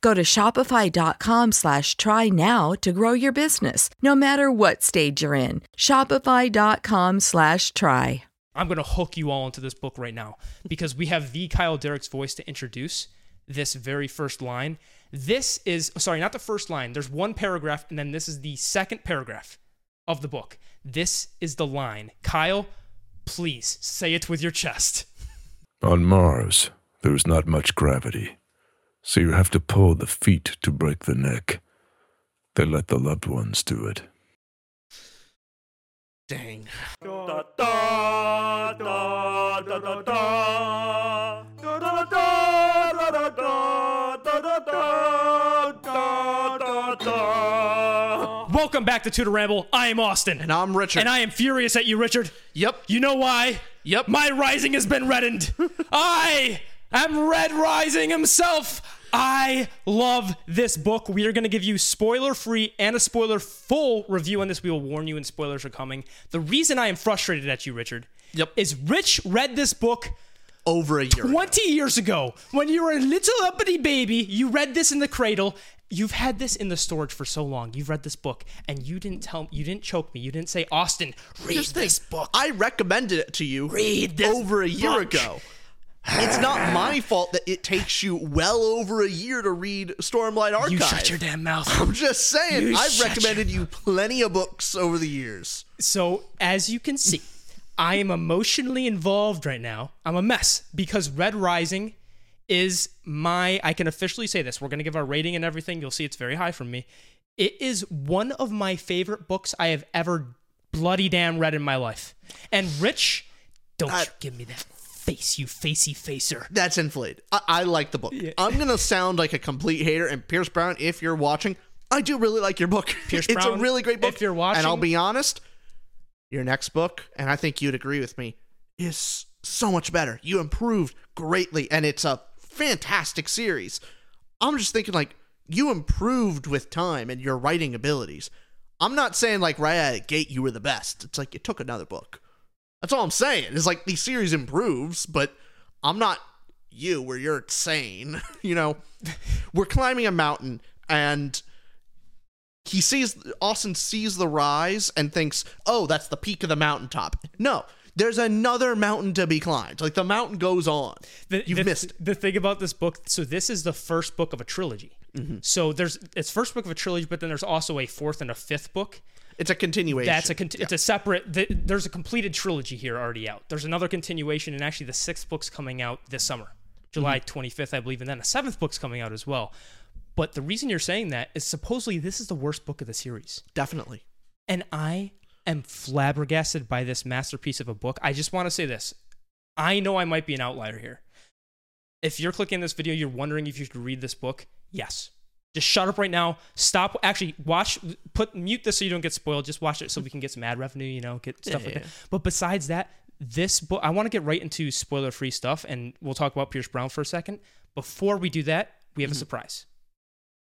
Go to shopify.com slash try now to grow your business, no matter what stage you're in. Shopify.com slash try. I'm going to hook you all into this book right now because we have the Kyle Derrick's voice to introduce this very first line. This is, sorry, not the first line. There's one paragraph, and then this is the second paragraph of the book. This is the line. Kyle, please say it with your chest. On Mars, there is not much gravity, so you have to pull the feet to break the neck. They let the loved ones do it. Dang. Welcome back to Two to Ramble. I am Austin. And I'm Richard. And I am furious at you, Richard. Yep. You know why? Yep. My rising has been reddened. I am Red Rising himself. I love this book. We are going to give you spoiler free and a spoiler full review on this. We will warn you when spoilers are coming. The reason I am frustrated at you, Richard, Yep. is Rich read this book Over a year. ago. 20 years ago when you were a little uppity baby. You read this in the cradle. You've had this in the storage for so long. You've read this book and you didn't tell you didn't choke me. You didn't say, "Austin, read Here's this thing. book." I recommended it to you Read this over a year book. ago. It's not my fault that it takes you well over a year to read Stormlight Archive. You shut your damn mouth. I'm just saying, You I've shut recommended you plenty of books over the years. So, as you can see, I am emotionally involved right now. I'm a mess because Red Rising is my, I can officially say this. We're going to give our rating and everything. You'll see it's very high from me. It is one of my favorite books I have ever bloody damn read in my life. And Rich, don't you give me that face, you facey facer. That's inflated. I, I like the book. I'm gonna sound like a complete hater. And Pierce Brown, if you're watching, I do really like your book. Pierce Brown. it's Brown, a really great book. if you're watching, and I'll be honest, your next book, and I think you'd agree with me, is so much better. You improved greatly, and it's a fantastic series. I'm just thinking like you improved with time and your writing abilities. I'm not saying like right out of the gate you were the best. It's like it took another book. That's all I'm saying. It's like the series improves, but I'm not you where you're insane. you know, we're climbing a mountain and he sees Austin sees the rise and thinks, "Oh, that's the peak of the mountaintop." No, there's another mountain to be climbed. Like the mountain goes on. The, You've the, missed it. the thing about this book. So this is the first book of a trilogy. Mm-hmm. So there's it's first book of a trilogy, but then there's also a fourth and a fifth book. It's a continuation. That's a conti- it's a separate. th there's a completed trilogy here already out. There's another continuation, and actually the sixth book's coming out this summer, July Mm-hmm. 25th, I believe, and then a seventh book's coming out as well. But the reason you're saying that is supposedly this is the worst book of the series, definitely. and I am flabbergasted by this masterpiece of a book. I just want to say this: I know I might be an outlier here. If you're clicking this video, you're wondering if you should read this book. Yes. Just shut up right now. Stop. Actually, watch. Put mute this so you don't get spoiled. Just watch it so we can get some ad revenue. You know, get stuff like Yeah. that. But besides that, this book, I want to get right into spoiler free stuff, and we'll talk about Pierce Brown for a second. Before we do that, we have a mm-hmm. surprise.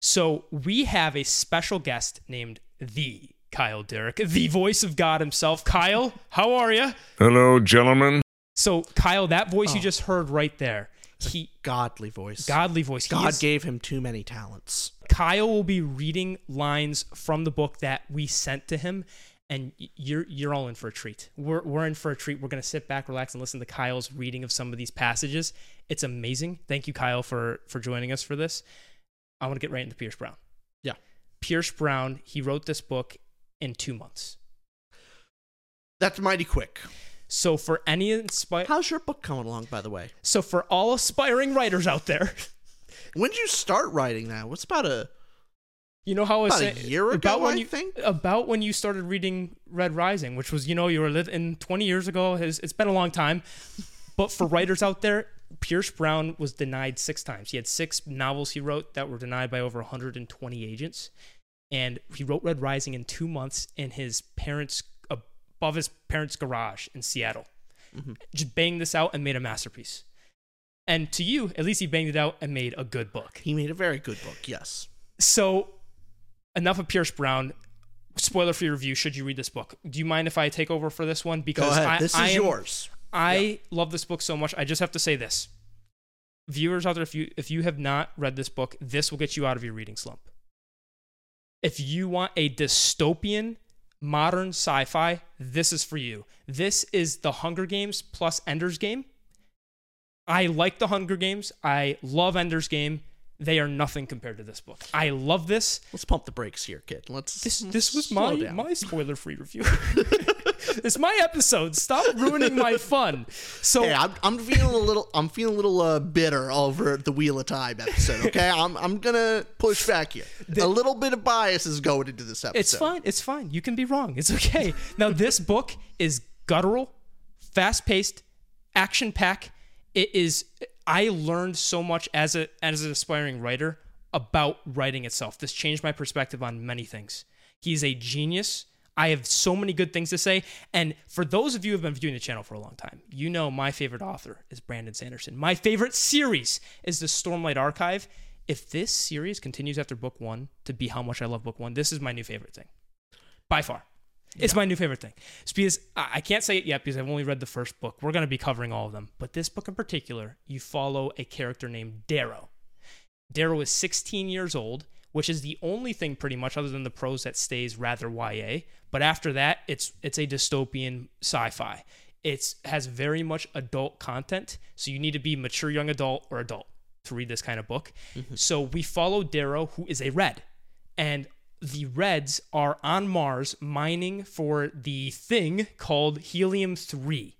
So we have a special guest named the Kyle Derrick, the voice of God himself. Kyle, how are you? Hello, gentlemen. So Kyle, that voice you Oh. just heard right there, he Godly voice. godly voice. He God is- gave him too many talents. Kyle will be reading lines from the book that we sent to him, and you're you're all in for a treat. We're we're in for a treat. We're gonna sit back, relax, and listen to Kyle's reading of some of these passages. It's amazing. Thank you, Kyle, for for joining us for this. I want to get right into Pierce Brown. Yeah. Pierce Brown. He wrote this book in two months. That's mighty quick. So for any inspire, How's your book coming along, by the way? so for all aspiring writers out there, When did you start writing that? What's about a You know how I was About a year ago, about when I you think? about when you started reading Red Rising, which was you know you were living 20 years ago. It's, it's been a long time, but for writers out there, Pierce Brown was denied six times. He had six novels he wrote that were denied by over 120 agents, and he wrote Red Rising in two months in his parents above his parents' garage in Seattle. Mm-hmm. Just banged this out and made a masterpiece. And to you, at least he banged it out and made a good book. he made a very good book, yes. So, enough of Pierce Brown. Spoiler free review. Should you read this book? Do you mind if I take over for this one? Go Because ahead. I, this is I am- yours. I love this book so much. I just have to say this, viewers out there, if you if you have not read this book, this will get you out of your reading slump. If you want a dystopian modern sci-fi, this is for you. This is the Hunger Games plus Ender's Game. I like the Hunger Games. I love Ender's Game. They are nothing compared to this book. I love this. Let's pump the brakes here, kid. Let's This this was my down. my spoiler free review. it's my episode. Stop ruining my fun. So Hey, I'm, I'm feeling a little I'm feeling a little uh, bitter over the Wheel of Time episode. Okay, I'm I'm gonna push back here. a little bit of bias is going into this episode. it's fine. It's fine. You can be wrong. It's okay. now this book is guttural, fast paced, action pack. It is. I learned so much as a as an aspiring writer about writing itself. This changed my perspective on many things. He's a genius. I have so many good things to say. And for those of you who have been viewing the channel for a long time, you know my favorite author is Brandon Sanderson. My favorite series is the Stormlight Archive. If this series continues after book one to be how much I love book one, this is my new favorite thing. By far. It's my new favorite thing. It's because I can't say it yet because I've only read the first book. We're going to be covering all of them. But this book in particular, you follow a character named Darrow. Darrow is 16 years old, which is the only thing pretty much other than the prose that stays rather YA. But after that, it's it's a dystopian sci-fi. It's has very much adult content, so you need to be mature young adult or adult to read this kind of book. Mm-hmm. So we follow Darrow, who is a red, and the Reds are on Mars mining for the thing called helium three.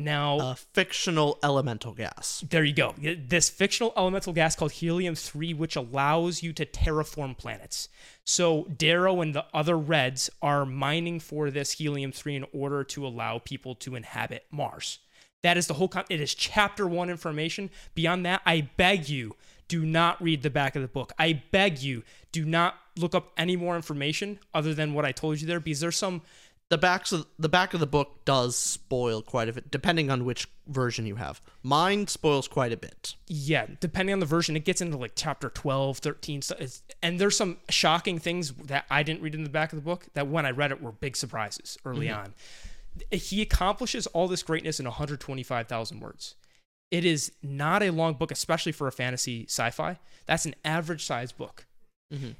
Now, a fictional elemental gas. there you go. This fictional elemental gas called helium 3, which allows you to terraform planets. So, Darrow and the other Reds are mining for this helium 3 in order to allow people to inhabit Mars. That is the whole con- it is chapter 1 information. Beyond that, I beg you, do not read the back of the book. I beg you, do not look up any more information other than what I told you there because there's some The backs of the back of the book does spoil quite a bit, depending on which version you have. Mine spoils quite a bit. yeah depending on the version it gets into like chapter 12 13 so it's, and there's some shocking things that i didn't read in the back of the book that when i read it were big surprises early mm-hmm. on. He accomplishes all this greatness in 125000 words. It is not a long book especially for a fantasy sci-fi. That's an average size book mm-hmm.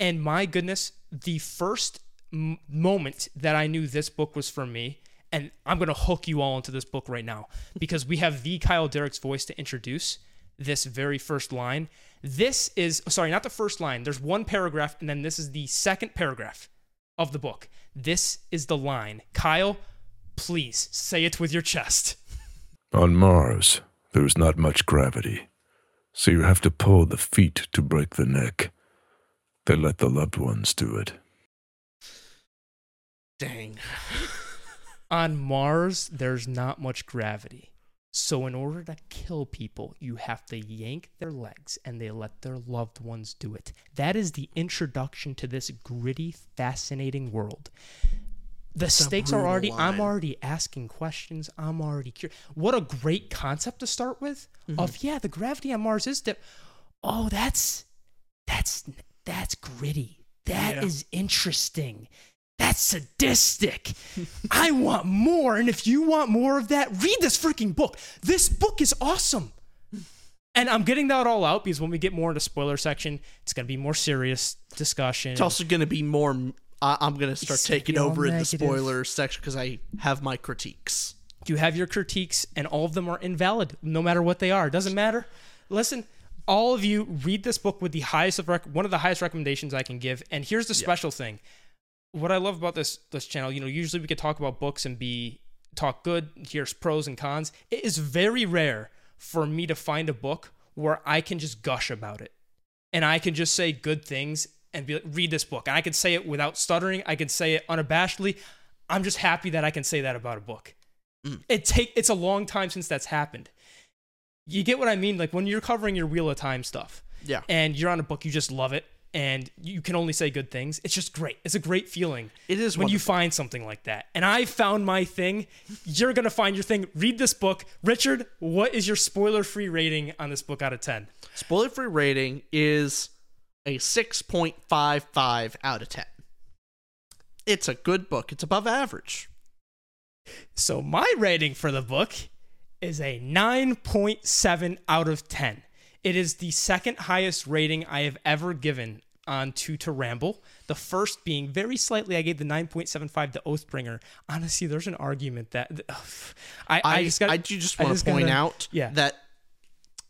And my goodness the first m- moment that i knew this book was for me and i'm going to hook you all into this book right now because we have the kyle derrick's voice to introduce this very first line. This is oh, sorry not the first line. There's one paragraph and then this is the second paragraph of the book. This is the line. Kyle please say it with your chest. On Mars, there's not much gravity, so you have to pull the feet to break the neck. They let the loved ones do it. Dang. on mars there's not much gravity So, in order to kill people, you have to yank their legs and they let their loved ones do it. That is the introduction to this gritty, fascinating world. The stakes are brutal already, I'm already asking questions. I'm already curious. What a great concept to start with Mm-hmm. of, yeah, the gravity on Mars is, di- oh, that's, that's, that's gritty. That is Yeah. interesting. That's sadistic. I want more. And if you want more of that, read this freaking book. This book is awesome. And I'm getting that all out because when we get more into spoiler section, it's going to be more serious discussion. It's also going to be more. I I'm going to start It's taking be all over in the spoiler section because I have my critiques. you have your critiques, and all of them are invalid, no matter what they are. It doesn't matter. Listen, all of you read this book with the highest of rec- one of the highest recommendations I can give. And here's the special thing: what I love about this this channel, you know, usually we could talk about books and be talk good, here's pros and cons. It is very rare for me to find a book where I can just gush about it, and I can just say good things and be like, read this book. And I can say it without stuttering. I can say it unabashedly. I'm just happy that I can say that about a book. Mm. It take it's a long time since that's happened. You get what I mean? Like when you're covering your Wheel of Time stuff, Yeah. and you're on a book, you just love it, and you can only say good things. It's just great. It's a great feeling. It is when you find something like that. And I found my thing. You're gonna find your thing. Read this book, Richard. What is your spoiler-free rating on this book out of ten? Spoiler free rating is a 6.55 out of 10. It's a good book. It's above average. So my rating for the book is a 9.7 out of 10. It is the second highest rating I have ever given on Two to Ramble. The first being very slightly, I gave the 9.75 to Oathbringer. Honestly, there's an argument that I, I, I, just got. I do just want to point out yeah. that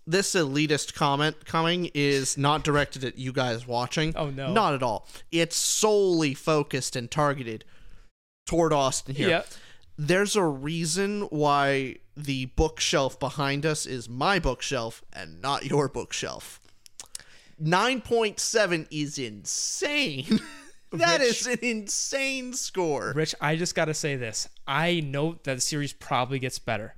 this elitist comment coming is not directed at you guys watching. Oh, no. Not at all. It's solely focused and targeted toward Austin here. There's a reason why the bookshelf behind us is my bookshelf and not your bookshelf. 9.7 is insane. That Rich. is an insane score. Rich, I just got to say this. I know that the series probably gets better.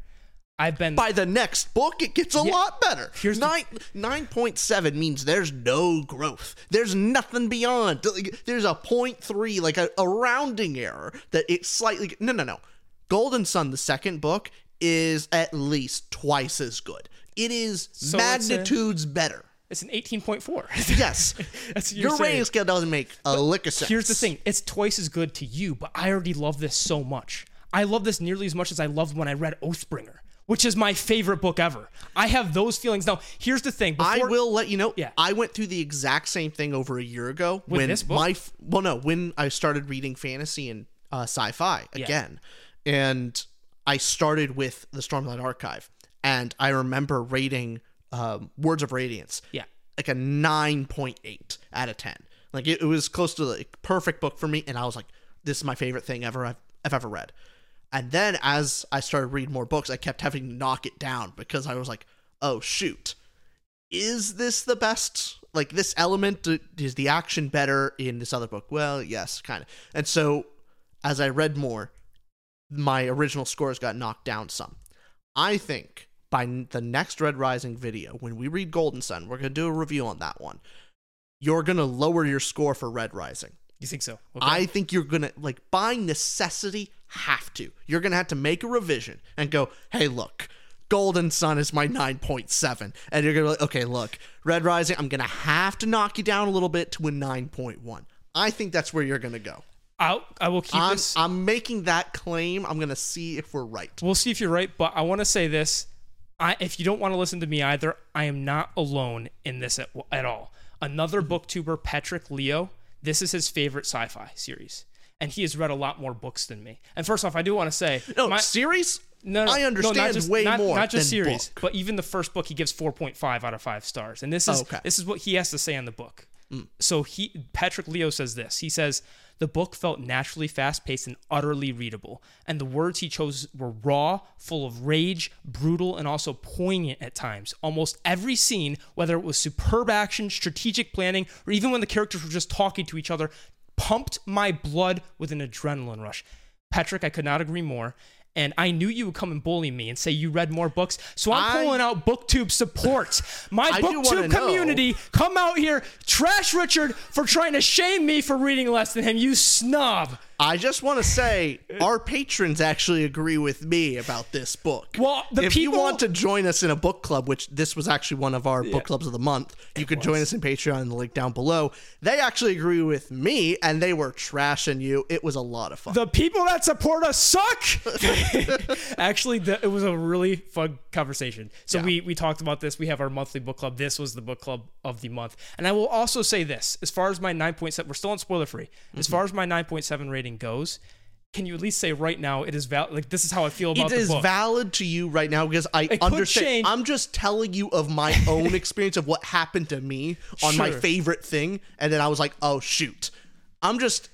I've been by the next book it gets a Yeah. lot better Here's the- nine nine point seven means there's no growth there's nothing beyond there's a point three like a, a rounding error that it slightly no no no golden son the second book is at least twice as good it is So it's a- magnitudes better it's an 18.4. yes That's your saying. rating scale doesn't make a lick of sense Here's the thing: it's twice as good to you, but I already love this so much. I love this nearly as much as I loved when I read Oathbringer, which is my favorite book ever. I have those feelings. Now, here's the thing: I will let you know. Yeah. I went through the exact same thing over a year ago With when this book? my well, no, when I started reading fantasy and uh, sci-fi Yeah. And I started with the Stormlight Archive, and I remember rating um, Words of Radiance, Yeah. like a nine point eight out of ten. Like it, it was close to the perfect book for me, and I was like, "This is my favorite thing ever I've, I've ever read." And then as I started reading more books, I kept having to knock it down because I was like, "Oh shoot, is this the best like this element is the action better in this other book well yes kind of and so as i read more my original scores got knocked down some i think by the next red rising video when we read golden son we're going to do a review on that one you're going to lower your score for red rising You think so? Okay. I think you're gonna like by necessity have to. You're gonna have to make a revision and go, hey, look, Golden Son is my 9.7. And you're gonna be like, okay, look, Red Rising, I'm gonna have to knock you down a little bit to a 9.1. I think that's where you're gonna go. I'll, I will keep I'm, this. I'm making that claim. I'm gonna see if we're right. We'll see if you're right, but I want to say this. I, if you don't want to listen to me either, I am not alone in this at, at all. Another Mm-hmm. booktuber, Petrik Leo, this is his favorite sci-fi series, and he has read a lot more books than me. And first off, I do want to say, No, my- series? no, no, I no, understand not just, way not, more Not just than series, book. but even the first book, he gives 4.5 out of five stars, and this is Okay. this is what he has to say on the book. Mm. So he Petrik Leo says this. He says the book felt naturally fast-paced and utterly readable, and the words he chose were raw, full of rage, brutal, and also poignant at times. Almost every scene, whether it was superb action, strategic planning, or even when the characters were just talking to each other, pumped my blood with an adrenaline rush. Petrik, I could not agree more. And I knew you would come and bully me and say you read more books. So I'm I- pulling out BookTube support. My I do wanna BookTube know- community come out here, trash Richard for trying to shame me for reading less than him. You snob. I just want to say our patrons actually agree with me about this book. Well, the if people- you want to join us in a book club, which this was actually one of our book clubs of the month, you could join us in Patreon in the link down below. They actually agree with me, and they were trashing you. It was a lot of fun. The people that support us suck. Actually, the, it was a really fun conversation. So Yeah. we we talked about this. We have our monthly book club. This was the book club of the month. And I will also say this: as far as my nine point seven, we're still on spoiler free. As Mm-hmm. far as my nine point seven rating goes, can you at least say right now it is valid? Like this is how I feel about it the is book. valid to you right now because I It understand. I'm just telling you of my own experience of what happened to me on my favorite thing, and then I was like, "Oh shoot!" I'm just,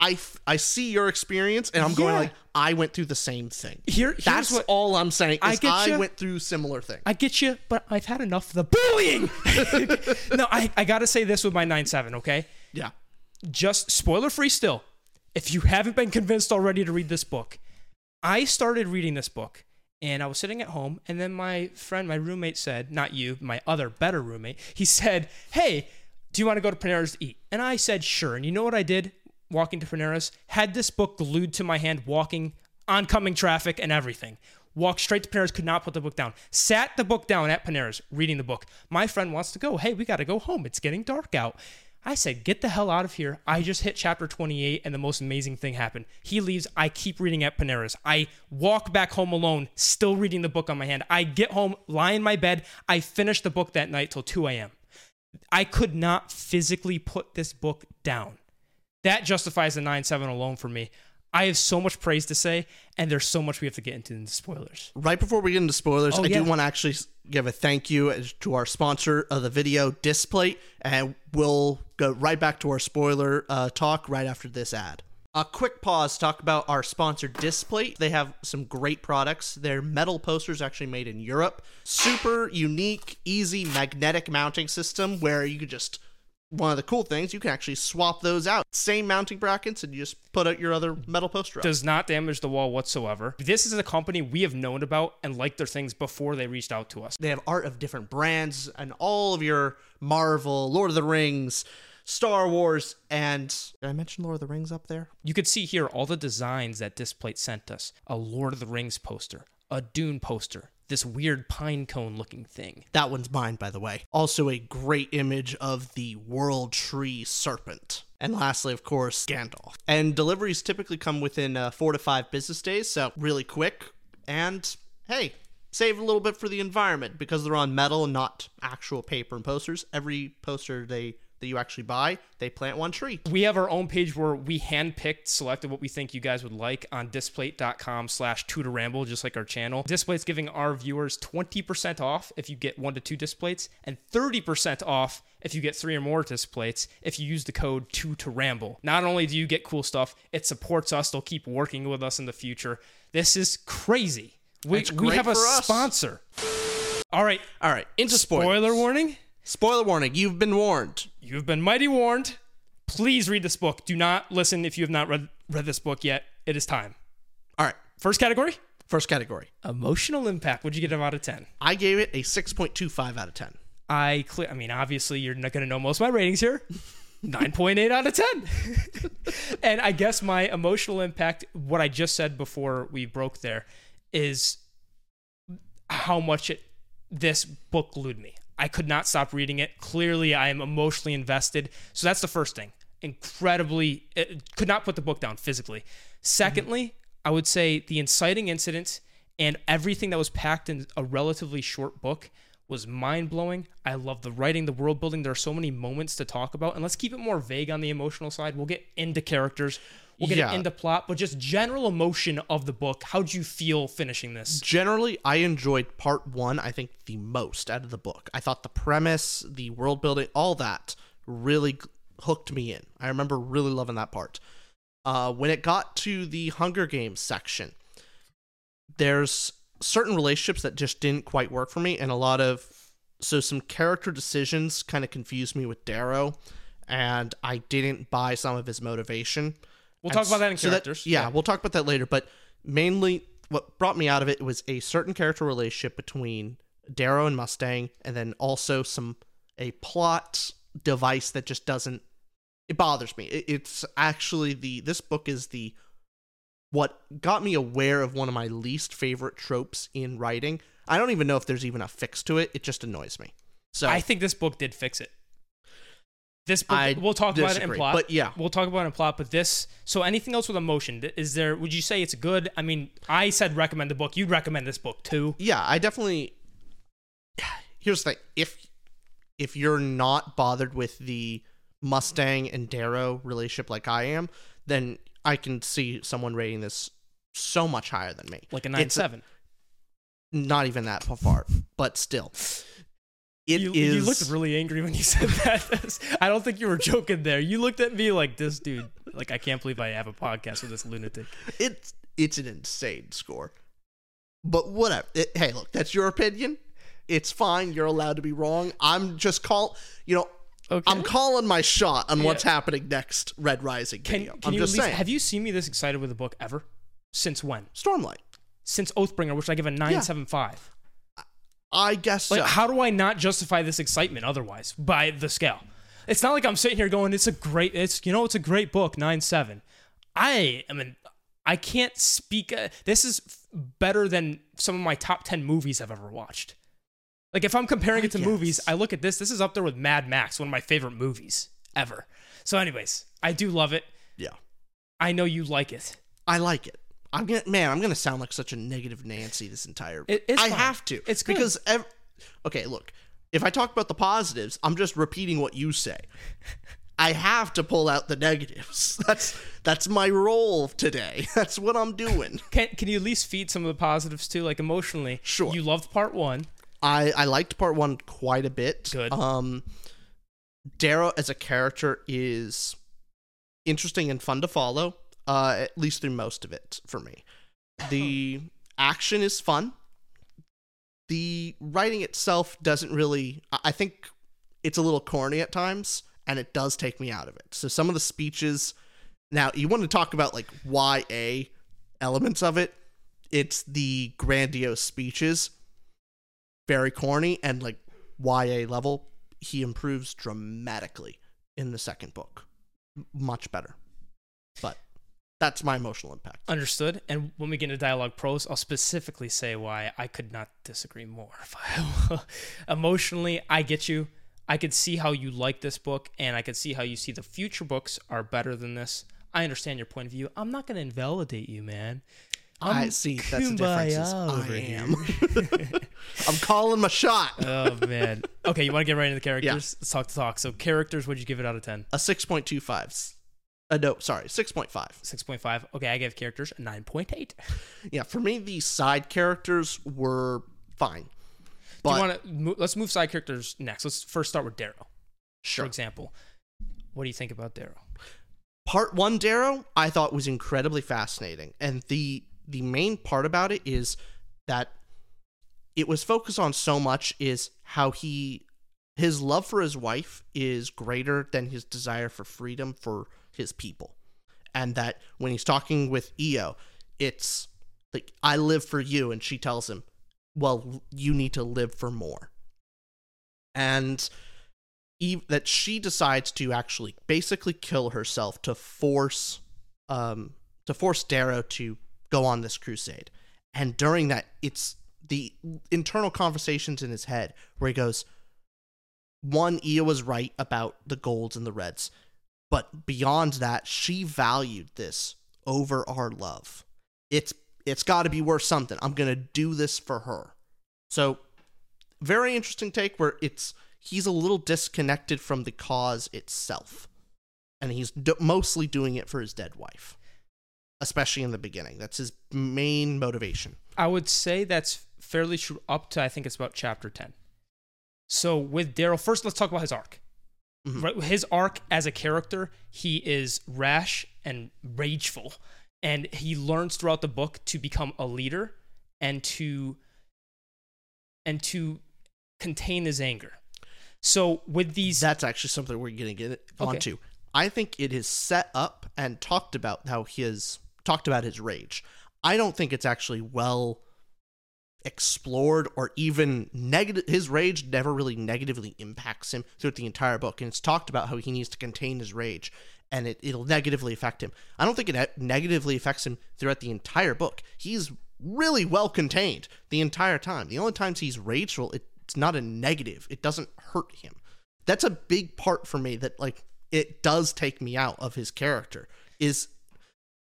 I f- I see your experience, and I'm going Yeah. like, I went through the same thing. Here- here's That's what- all I'm saying. I Is get I ya. went through similar things. I get you, but I've had enough of the bullying. no, I, I got to say this with my nine seven. Okay. yeah. just spoiler free still. If you haven't been convinced already to read this book, I started reading this book and I was sitting at home and then my friend, my roommate said, not you, my other better roommate, he said, Hey, do you want to go to Panera's to eat? And I said, Sure. And you know what I did walking to Panera's? Had this book glued to my hand, walking oncoming traffic and everything. Walked straight to Panera's, could not put the book down. Sat the book down at Panera's, reading the book. My friend wants to go. Hey, we got to go home. It's getting dark out. I said, get the hell out of here. I just hit chapter 28 and the most amazing thing happened. He leaves. I keep reading at Panera's. I walk back home alone, still reading the book on my hand. I get home, lie in my bed. I finish the book that night till 2 a.m. I could not physically put this book down. That justifies the 9 7 alone for me. I have so much praise to say, and there's so much we have to get into in the spoilers. Right before we get into spoilers, Oh, I yeah. do want to actually give a thank you to our sponsor of the video, Displate, and we'll go right back to our spoiler uh, talk right after this ad. A quick pause to talk about our sponsor, Displate. They have some great products. Their metal posters actually made in Europe. Super unique, easy magnetic mounting system where you could just one of the cool things, you can actually swap those out. Same mounting brackets, and you just put out your other metal poster up. Does not damage the wall whatsoever. This is a company we have known about and liked their things before they reached out to us. They have art of different brands and all of your Marvel, Lord of the Rings, Star Wars, and did I mention Lord of the Rings up there? You could see here all the designs that Displate sent us a Lord of the Rings poster, a Dune poster, this weird pine cone looking thing. That one's mine, by the way. Also, a great image of the World Tree Serpent. And lastly, of course, Gandalf. And deliveries typically come within uh, four to five business days, so really quick. And hey, save a little bit for the environment because they're on metal and not actual paper and posters. Every poster they that you actually buy, they plant one tree. We have our own page where we handpicked, selected what we think you guys would like on displate.com slash 2toramble, just like our channel. Displate's giving our viewers 20% off if you get one to two displates and 30% off if you get three or more displates if you use the code 2ToRamble. Not only do you get cool stuff, it supports us. They'll keep working with us in the future. This is crazy. We, we have a us. sponsor. All right. All right, into spoilers. Spoiler warning. Spoiler warning, you've been warned. You have been mighty warned. Please read this book. Do not listen if you have not read, read this book yet. It is time. All right, First category first category. emotional impact. What'd you get out of 10? I gave it a 6.25 out of 10. I clear. I mean, obviously, you're not going to know most of my ratings here. 9.8 out of 10. and I guess my emotional impact, what I just said before we broke there, is how much it this book glued me. I could not stop reading it. Clearly, I am emotionally invested. So that's the first thing. Incredibly, it, could not put the book down physically. Secondly, I would say the inciting incident and everything that was packed in a relatively short book was mind blowing. I love the writing, the world building. There are so many moments to talk about, and let's keep it more vague on the emotional side. We'll get into characters, we'll get Yeah. into plot, but just general emotion of the book. How'd you feel finishing this? Generally, I enjoyed part one, I think, the most out of the book. I thought the premise, the world building, all that really hooked me in. I remember really loving that part. Uh, when it got to the Hunger Games section, there's certain relationships that just didn't quite work for me, and a lot of so some character decisions kind of confused me with Darrow, and I didn't buy some of his motivation. We'll talk about that in so characters. yeah, we'll talk about that later. But mainly what brought me out of it was a certain character relationship between Darrow and Mustang, and then also some a plot device that just doesn't. It bothers me. It, it's actually the this book is the what got me aware of one of my least favorite tropes in writing. I don't even know if there's even a fix to it. It just annoys me. So I think this book did fix it. This book, I we'll talk about it in plot. but yeah. we'll talk about it in plot. But this, so anything else with emotion? Is there? Would you say it's good? I mean, I said recommend the book. You'd recommend this book too. yeah, I definitely. Here's the thing: if if you're not bothered with the Mustang and Darrow relationship like I am, then I can see someone rating this so much higher than me. Like a nine It's seven. Not even that far, but still, it is. you, you looked really angry when you said that. I don't think you were joking there. You looked at me like this dude. Like I can't believe I have a podcast with this lunatic. it's it's an insane score. But whatever. It- hey, look, that's your opinion. It's fine. You're allowed to be wrong. I'm just call. You know, Okay. I'm calling my shot on what's happening next. Red Rising Can, video. can I'm you just least, saying. have you seen me this excited with a book ever? Since when? Stormlight. Since Oathbringer, which I give a nine seven five. I guess Like, so. how do I not justify this excitement otherwise by the scale? It's not like I'm sitting here going, "It's a great, it's you know, it's a great book, nine seven. I am an, I can't speak. Uh, this is f- better than some of my top ten movies I've ever watched. Like if I'm comparing I it to movies. I look at this. This is up there with Mad Max, one of my favorite movies ever. So, anyways, I do love it. yeah, I know you like it. I like it. I'm gonna man. I'm gonna sound like such a negative Nancy this entire. It- I fine. have to. It's good. because ev- okay. Look, if I talk about the positives, I'm just repeating what you say. I have to pull out the negatives. That's that's my role today. That's what I'm doing. Can can you at least feed some of the positives too? Like emotionally, Sure. You loved part one. I I liked part one quite a bit. Good. Um, Darrow as a character is interesting and fun to follow. Uh, at least through most of it for me. The action is fun. The writing itself doesn't really. I think it's a little corny at times, and it does take me out of it. So some of the speeches. Now you want to talk about like YA elements of it. It's the grandiose speeches very corny and like YA level, he improves dramatically in the second book. Much better. But that's my emotional impact. Understood. And when we get into dialogue prose, I'll specifically say why I could not disagree more. Emotionally, I get you. I could see how you like this book, and I could see how you see the future books are better than this. I understand your point of view. I'm not going to invalidate you, man. I I'm see. That's the difference. I am. I'm calling my shot. oh man. Okay, you want to get right into the characters? Yeah. Let's talk to talk. So characters, what would you give it out of ten? A 6.25. Uh, no, sorry, 6.5. Six point five. Okay, I give characters a nine point eight. Yeah, for me, the side characters were fine. Do But you want to? Mo- let's move side characters next. Let's first start with Darrow. sure. For example, what do you think about Darrow? part one darrow i thought was incredibly fascinating and the the main part about it is that it was focused on so much is how he his love for his wife is greater than his desire for freedom for his people and that when he's talking with Eo, it's like i live for you and she tells him well you need to live for more and that she decides to actually basically kill herself to force um to force Darrow to go on this crusade. And during that it's the internal conversations in his head where he goes one Eo was right about the golds and the reds. But beyond that, she valued this over our love. It's it's got to be worth something. I'm going to do this for her. So very interesting take where it's he's a little disconnected from the cause itself and he's d- mostly doing it for his dead wife especially in the beginning that's his main motivation I would say that's fairly true up to I think it's about chapter 10. So with Darrow, first let's talk about his arc. Mhm. Right, his arc as a character, he is rash and rageful, and he learns throughout the book to become a leader and to and to contain his anger. So with these, that's actually something we're going to get Okay. onto i think it is set up and talked about how he his talked about his rage I don't think it's actually well explored or even negative his rage never really negatively impacts him throughout the entire book and it's talked about how he needs to contain his rage and it, it'll negatively affect him. I don't think it negatively affects him throughout the entire book. He's really well contained the entire time. The only times he's rageful it's not a negative. It doesn't hurt him. That's a big part for me that like it does take me out of his character is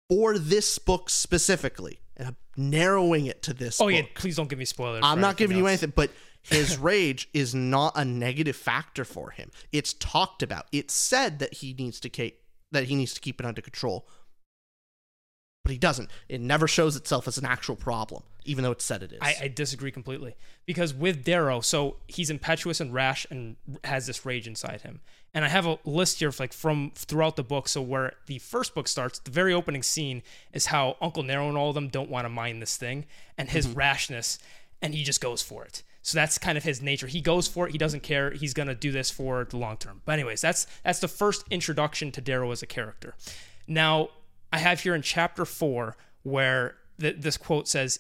for this book specifically and I'm narrowing it to this Oh book. yeah, please don't give me spoilers. I'm not giving you anything, but his rage is not a negative factor for him. It's talked about. It's said that he needs to keep that he needs to keep it under control, but he doesn't. It never shows itself as an actual problem, even though it's said it is. I, I disagree completely because with Darrow, so he's impetuous and rash and has this rage inside him. And I have a list here of like from throughout the book. So where the first book starts, the very opening scene is how Uncle Narol and all of them don't want to mind this thing and his mm-hmm. rashness, and he just goes for it. So that's kind of his nature. He goes for it. He doesn't care. He's gonna do this for the long term. But anyways, that's that's the first introduction to Darrow as a character. Now I have here in chapter four where th- this quote says,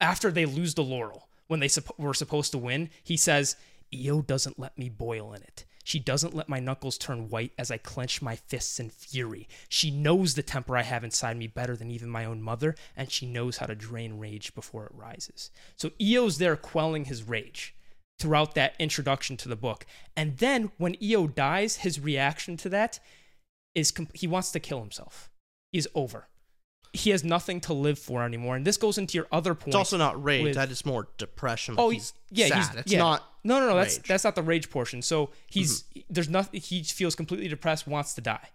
after they lose the laurel, when they were supposed to win, he says, Eo doesn't let me boil in it. She doesn't let my knuckles turn white as I clench my fists in fury. She knows the temper I have inside me better than even my own mother, and she knows how to drain rage before it rises. So Eo's there quelling his rage throughout that introduction to the book. And then when Eo dies, his reaction to that is com- he wants to kill himself. He's over. He has nothing to live for anymore. And this goes into your other point. it's also not rage. with- that is more depression. Oh, he's yeah, sad. he's it's yeah. not. No, no, no. That's rage. that's not the rage portion. So he's Mm-hmm. there's nothing. He feels completely depressed, wants to die,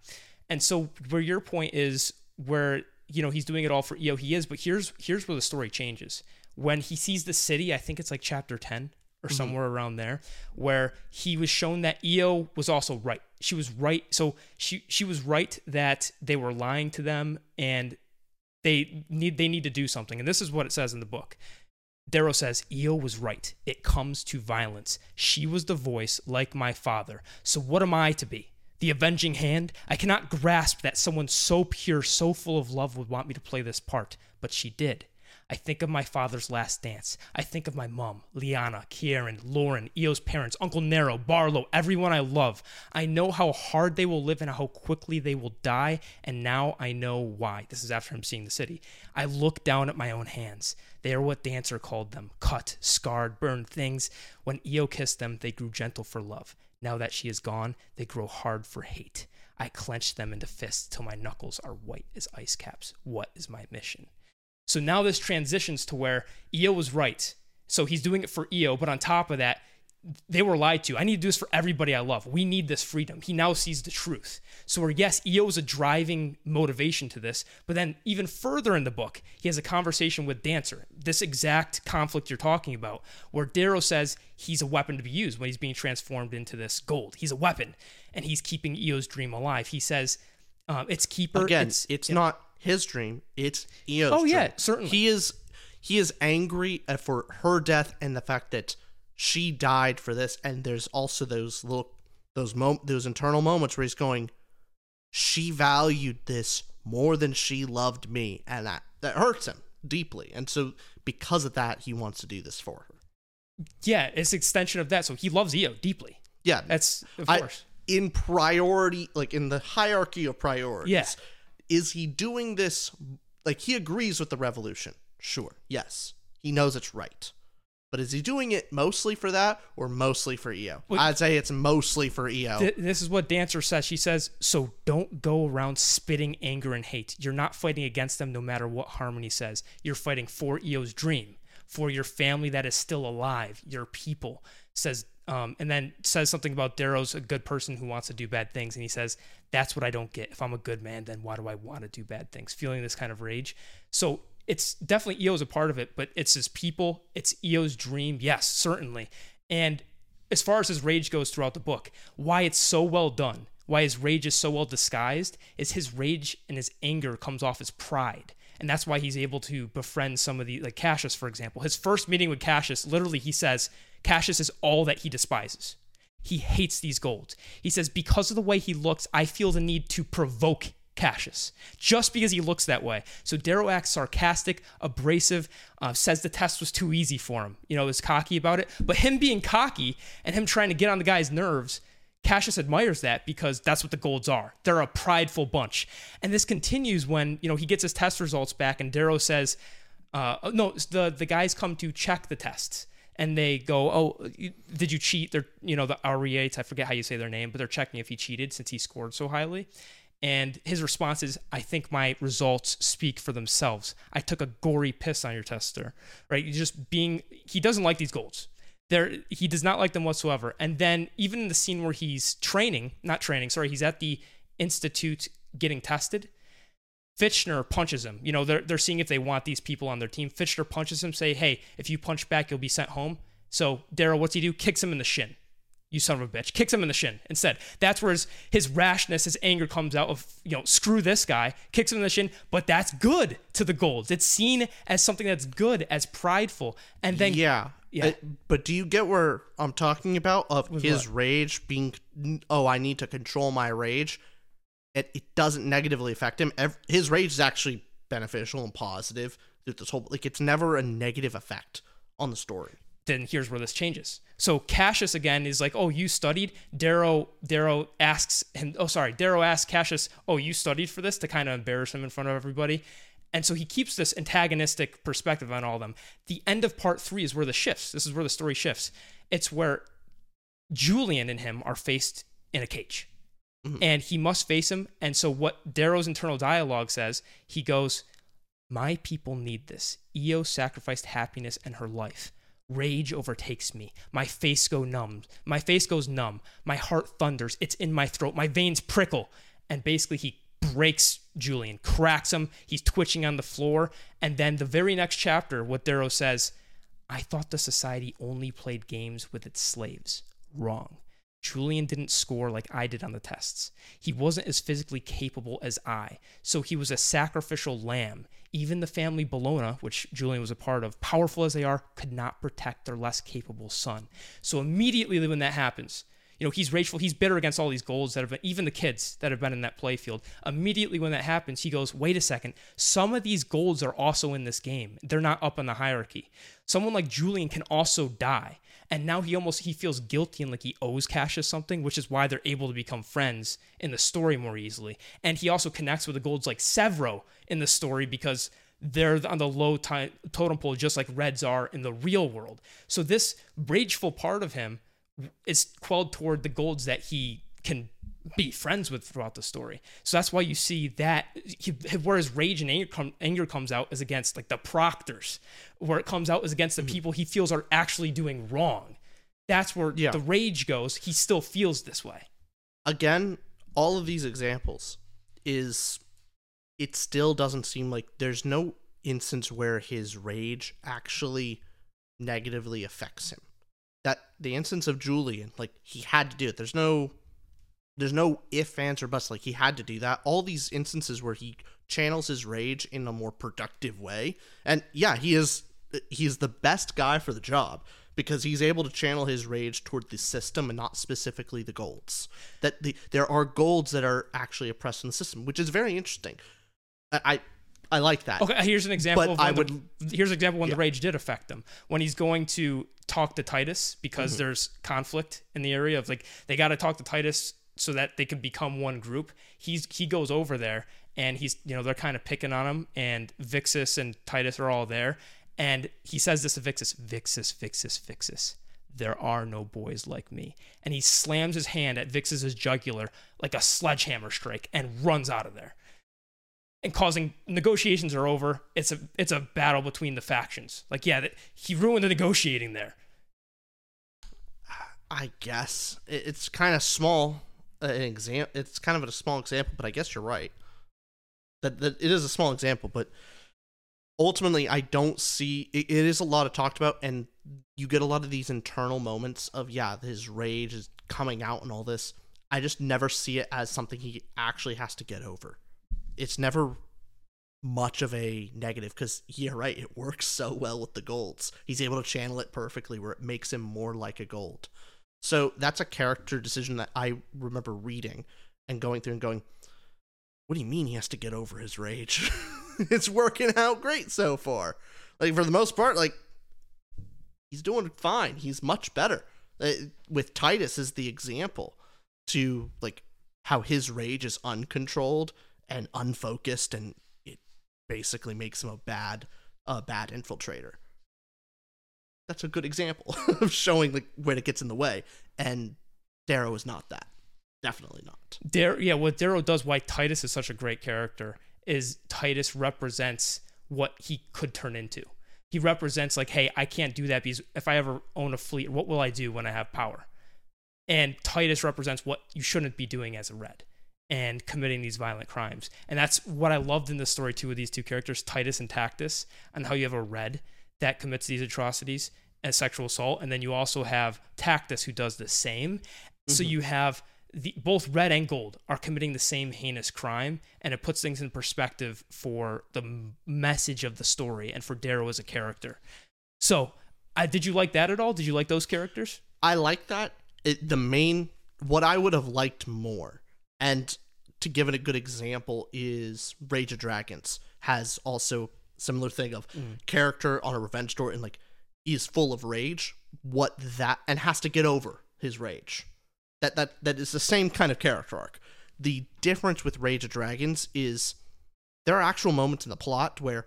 and so where your point is, where you know he's doing it all for Eo, he is. But here's here's where the story changes. When he sees the city, I think it's like chapter ten or Mm-hmm. somewhere around there, where he was shown that Eo was also right. She was right. So she she was right that they were lying to them and they need they need to do something. And this is what it says in the book. Darrow says, Eo was right. It comes to violence. She was the voice like my father. So what am I to be? The avenging hand? I cannot grasp that someone so pure, so full of love would want me to play this part, but she did. I think of my father's last dance. I think of my mom, Leanna, Kieran, Loran, Eo's parents, Uncle Narol, Barlow, everyone I love. I know how hard they will live and how quickly they will die, and now I know why. This is after him seeing the city. I look down at my own hands. They are what Dancer called them cut, scarred, burned things. When Eo kissed them, they grew gentle for love. Now that she is gone, they grow hard for hate. I clench them into fists till my knuckles are white as ice caps. What is my mission? So now this transitions to where Eo was right. So he's doing it for Eo, but on top of that, they were lied to. I need to do this for everybody I love. We need this freedom. He now sees the truth. So where yes, Eo is a driving motivation to this, but then even further in the book, he has a conversation with Dancer. This exact conflict you're talking about, where Darrow says he's a weapon to be used when he's being transformed into this gold. He's a weapon, and he's keeping Eo's dream alive. He says um, it's keeper. Again, it's, it's, yeah. not his dream. It's Eo's Oh, yeah, dream. certainly. He is he is angry uh, for her death and the fact that she died for this. And there's also those little those mom- those internal moments where he's going, she valued this more than she loved me, and that that hurts him deeply. And so because of that, he wants to do this for her. Yeah, it's extension of that. So he loves Eo deeply. Yeah, That's of I- course. in priority, like in the hierarchy of priorities. Yeah. Is he doing this? Like he agrees with the revolution. Sure. Yes. He knows it's right. But is he doing it mostly for that or mostly for Eo? Well- I'd say it's mostly for Eo. Th- this is what Dancer says. She says, "So don't go around spitting anger and hate. You're not fighting against them, no matter what Harmony says. You're fighting for Eo's dream, for your family that is still alive, your people." Says, um, and then says something about Darrow's a good person who wants to do bad things, and he says, "That's what I don't get. If I'm a good man, then why do I want to do bad things?" Feeling this kind of rage. So it's definitely Eo's a part of it, but it's his people. It's Eo's dream. Yes, certainly. And as far as his rage goes throughout the book, why it's so well done, why his rage is so well disguised, is his rage and his anger comes off as pride. And that's why he's able to befriend some of the, like Cassius, for example. His first meeting with Cassius, literally, he says, Cassius is all that he despises. He hates these golds. He says, because of the way he looks, I feel the need to provoke Cassius just because he looks that way. So Darrow acts sarcastic, abrasive, uh, says the test was too easy for him. You know, is cocky about it. But him being cocky and him trying to get on the guy's nerves, Cassius admires that because that's what the Golds are. They're a prideful bunch. And this continues when, you know, he gets his test results back and Darrow says, uh, no, the, the guys come to check the tests and they go, "Oh, you- did you cheat?" They're you know the Ariates. I forget how you say their name, but they're checking if he cheated since he scored so highly. And his response is, "I think my results speak for themselves. I took a gory piss on your tester, right? You just being he doesn't like these golds. There he does not like them whatsoever. And then even in the scene where he's training, not training, sorry, he's at the institute getting tested. Fitchner punches him. You know, they're, they're seeing if they want these people on their team. Fitchner punches him, say, hey, if you punch back, you'll be sent home. So Darrow, what's he do? Kicks him in the shin. You son of a bitch. Kicks him in the shin instead. That's where his, his rashness, his anger comes out of, you know, screw this guy. Kicks him in the shin. But that's good to the Golds. It's seen as something that's good, as prideful. And then, yeah. Yeah. Uh, but do you get where I'm talking about of With his what? rage being oh, I need to control my rage. It it doesn't negatively affect him. His rage is actually beneficial and positive through this whole like it's never a negative effect on the story. then here's where this changes. So Cassius again is like, "Oh, you studied." Darrow Darrow asks him, "Oh, sorry." Darrow asks Cassius, "Oh, you studied for this?" to kind of embarrass him in front of everybody. And so he keeps this antagonistic perspective on all of them. The end of part three is where the shifts. This is where the story shifts. It's where Julian and him are faced in a cage. Mm-hmm. And he must face him. And so what Darrow's internal dialogue says, he goes, My people need this. Eo sacrificed happiness and her life. Rage overtakes me. My face go numb. My face goes numb. My heart thunders. It's in my throat. My veins prickle. And basically he breaks Julian, cracks him. He's twitching on the floor. And then the very next chapter, what Darrow says, I thought the society only played games with its slaves. Wrong. Julian didn't score like I did on the tests. He wasn't as physically capable as I, so he was a sacrificial lamb. Even the family Bellona, which Julian was a part of, powerful as they are, could not protect their less capable son. So immediately when that happens, you know, he's rageful, he's bitter against all these goals that have been, even the kids that have been in that playfield. Immediately when that happens, he goes, wait a second, some of these goals are also in this game. They're not up in the hierarchy. Someone like Julian can also die. And now he almost he feels guilty and like he owes Cassius something, which is why they're able to become friends in the story more easily. And he also connects with the golds like Sevro in the story because they're on the low totem pole just like Reds are in the real world. So this rageful part of him is quelled toward the golds that he can be friends with throughout the story. So that's why you see that he, where his rage and anger, come, anger comes out is against like the proctors, where it comes out is against the mm-hmm. people he feels are actually doing wrong. That's where Yeah. the rage goes. He still feels this way. Again, all of these examples is it still doesn't seem like there's no instance where his rage actually negatively affects him. That the instance of Julian, like he had to do it. There's no there's no if, ands, or buts. Like he had to do that. All these instances where he channels his rage in a more productive way, and yeah, he is he is the best guy for the job because he's able to channel his rage toward the system and not specifically the golds. That the there are golds that are actually oppressed in the system, which is very interesting. I I, I like that. Okay, here's an example But of I would. the, here's an example when the rage did affect him. When he's going to talk to Titus because Mm-hmm. there's conflict in the area of like they got to talk to Titus so that they can become one group. He's he goes over there and he's you know they're kind of picking on him and Vixus and Titus are all there and he says this to Vixus, Vixus, Vixus, Vixus. There are no boys like me. And he slams his hand at Vixus's jugular like a sledgehammer strike and runs out of there and causing negotiations are over. It's a it's a battle between the factions. Like yeah, that, he ruined the negotiating there. I guess it's kind of small. An exam. It's kind of a small example, but I guess you're right. That that it is a small example, but ultimately, I don't see. It, it is a lot of talked about, and you get a lot of these internal moments of yeah, his rage is coming out and all this. I just never see it as something he actually has to get over. It's never much of a negative because you're right, it works so well with the golds. He's able to channel it perfectly where it makes him more like a gold. So that's a character decision that I remember reading and going through and going, what do you mean he has to get over his rage? it's working out great so far. Like for the most part, like he's doing fine. He's much better. Uh, with Titus as the example to like how his rage is uncontrolled and unfocused, and it basically makes him a bad, a bad infiltrator. That's a good example of showing like when it gets in the way, and Darrow is not that. Definitely not. Dar- yeah, what Darrow does, why Titus is such a great character, is Titus represents what he could turn into. He represents like, hey, I can't do that because if I ever own a fleet, what will I do when I have power? And Titus represents what you shouldn't be doing as a red and committing these violent crimes. And that's what I loved in the story too with these two characters, Titus and Tactus, and how you have a red that commits these atrocities and sexual assault, and then you also have Tactus who does the same. So mm-hmm. you have the both red and gold are committing the same heinous crime, and it puts things in perspective for the message of the story and for Darrow as a character. So, I, did you like that at all? Did you like those characters? I like that. It, the main, what I would have liked more, and to give it a good example, is Rage of Dragons has also similar thing of mm. character on a revenge story and like is full of rage. What that and has to get over his rage. That that that is the same kind of character arc. The difference with Rage of Dragons is there are actual moments in the plot where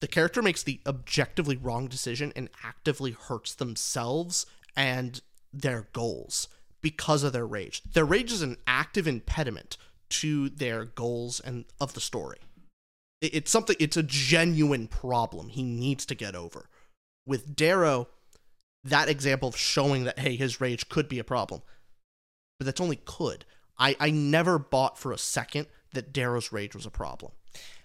the character makes the objectively wrong decision and actively hurts themselves and their goals because of their rage. Their rage is an active impediment to their goals and of the story. It- It's something it's a genuine problem he needs to get over. With Darrow, that example of showing that hey, his rage could be a problem. But that's only could. I, I never bought for a second that Darrow's rage was a problem.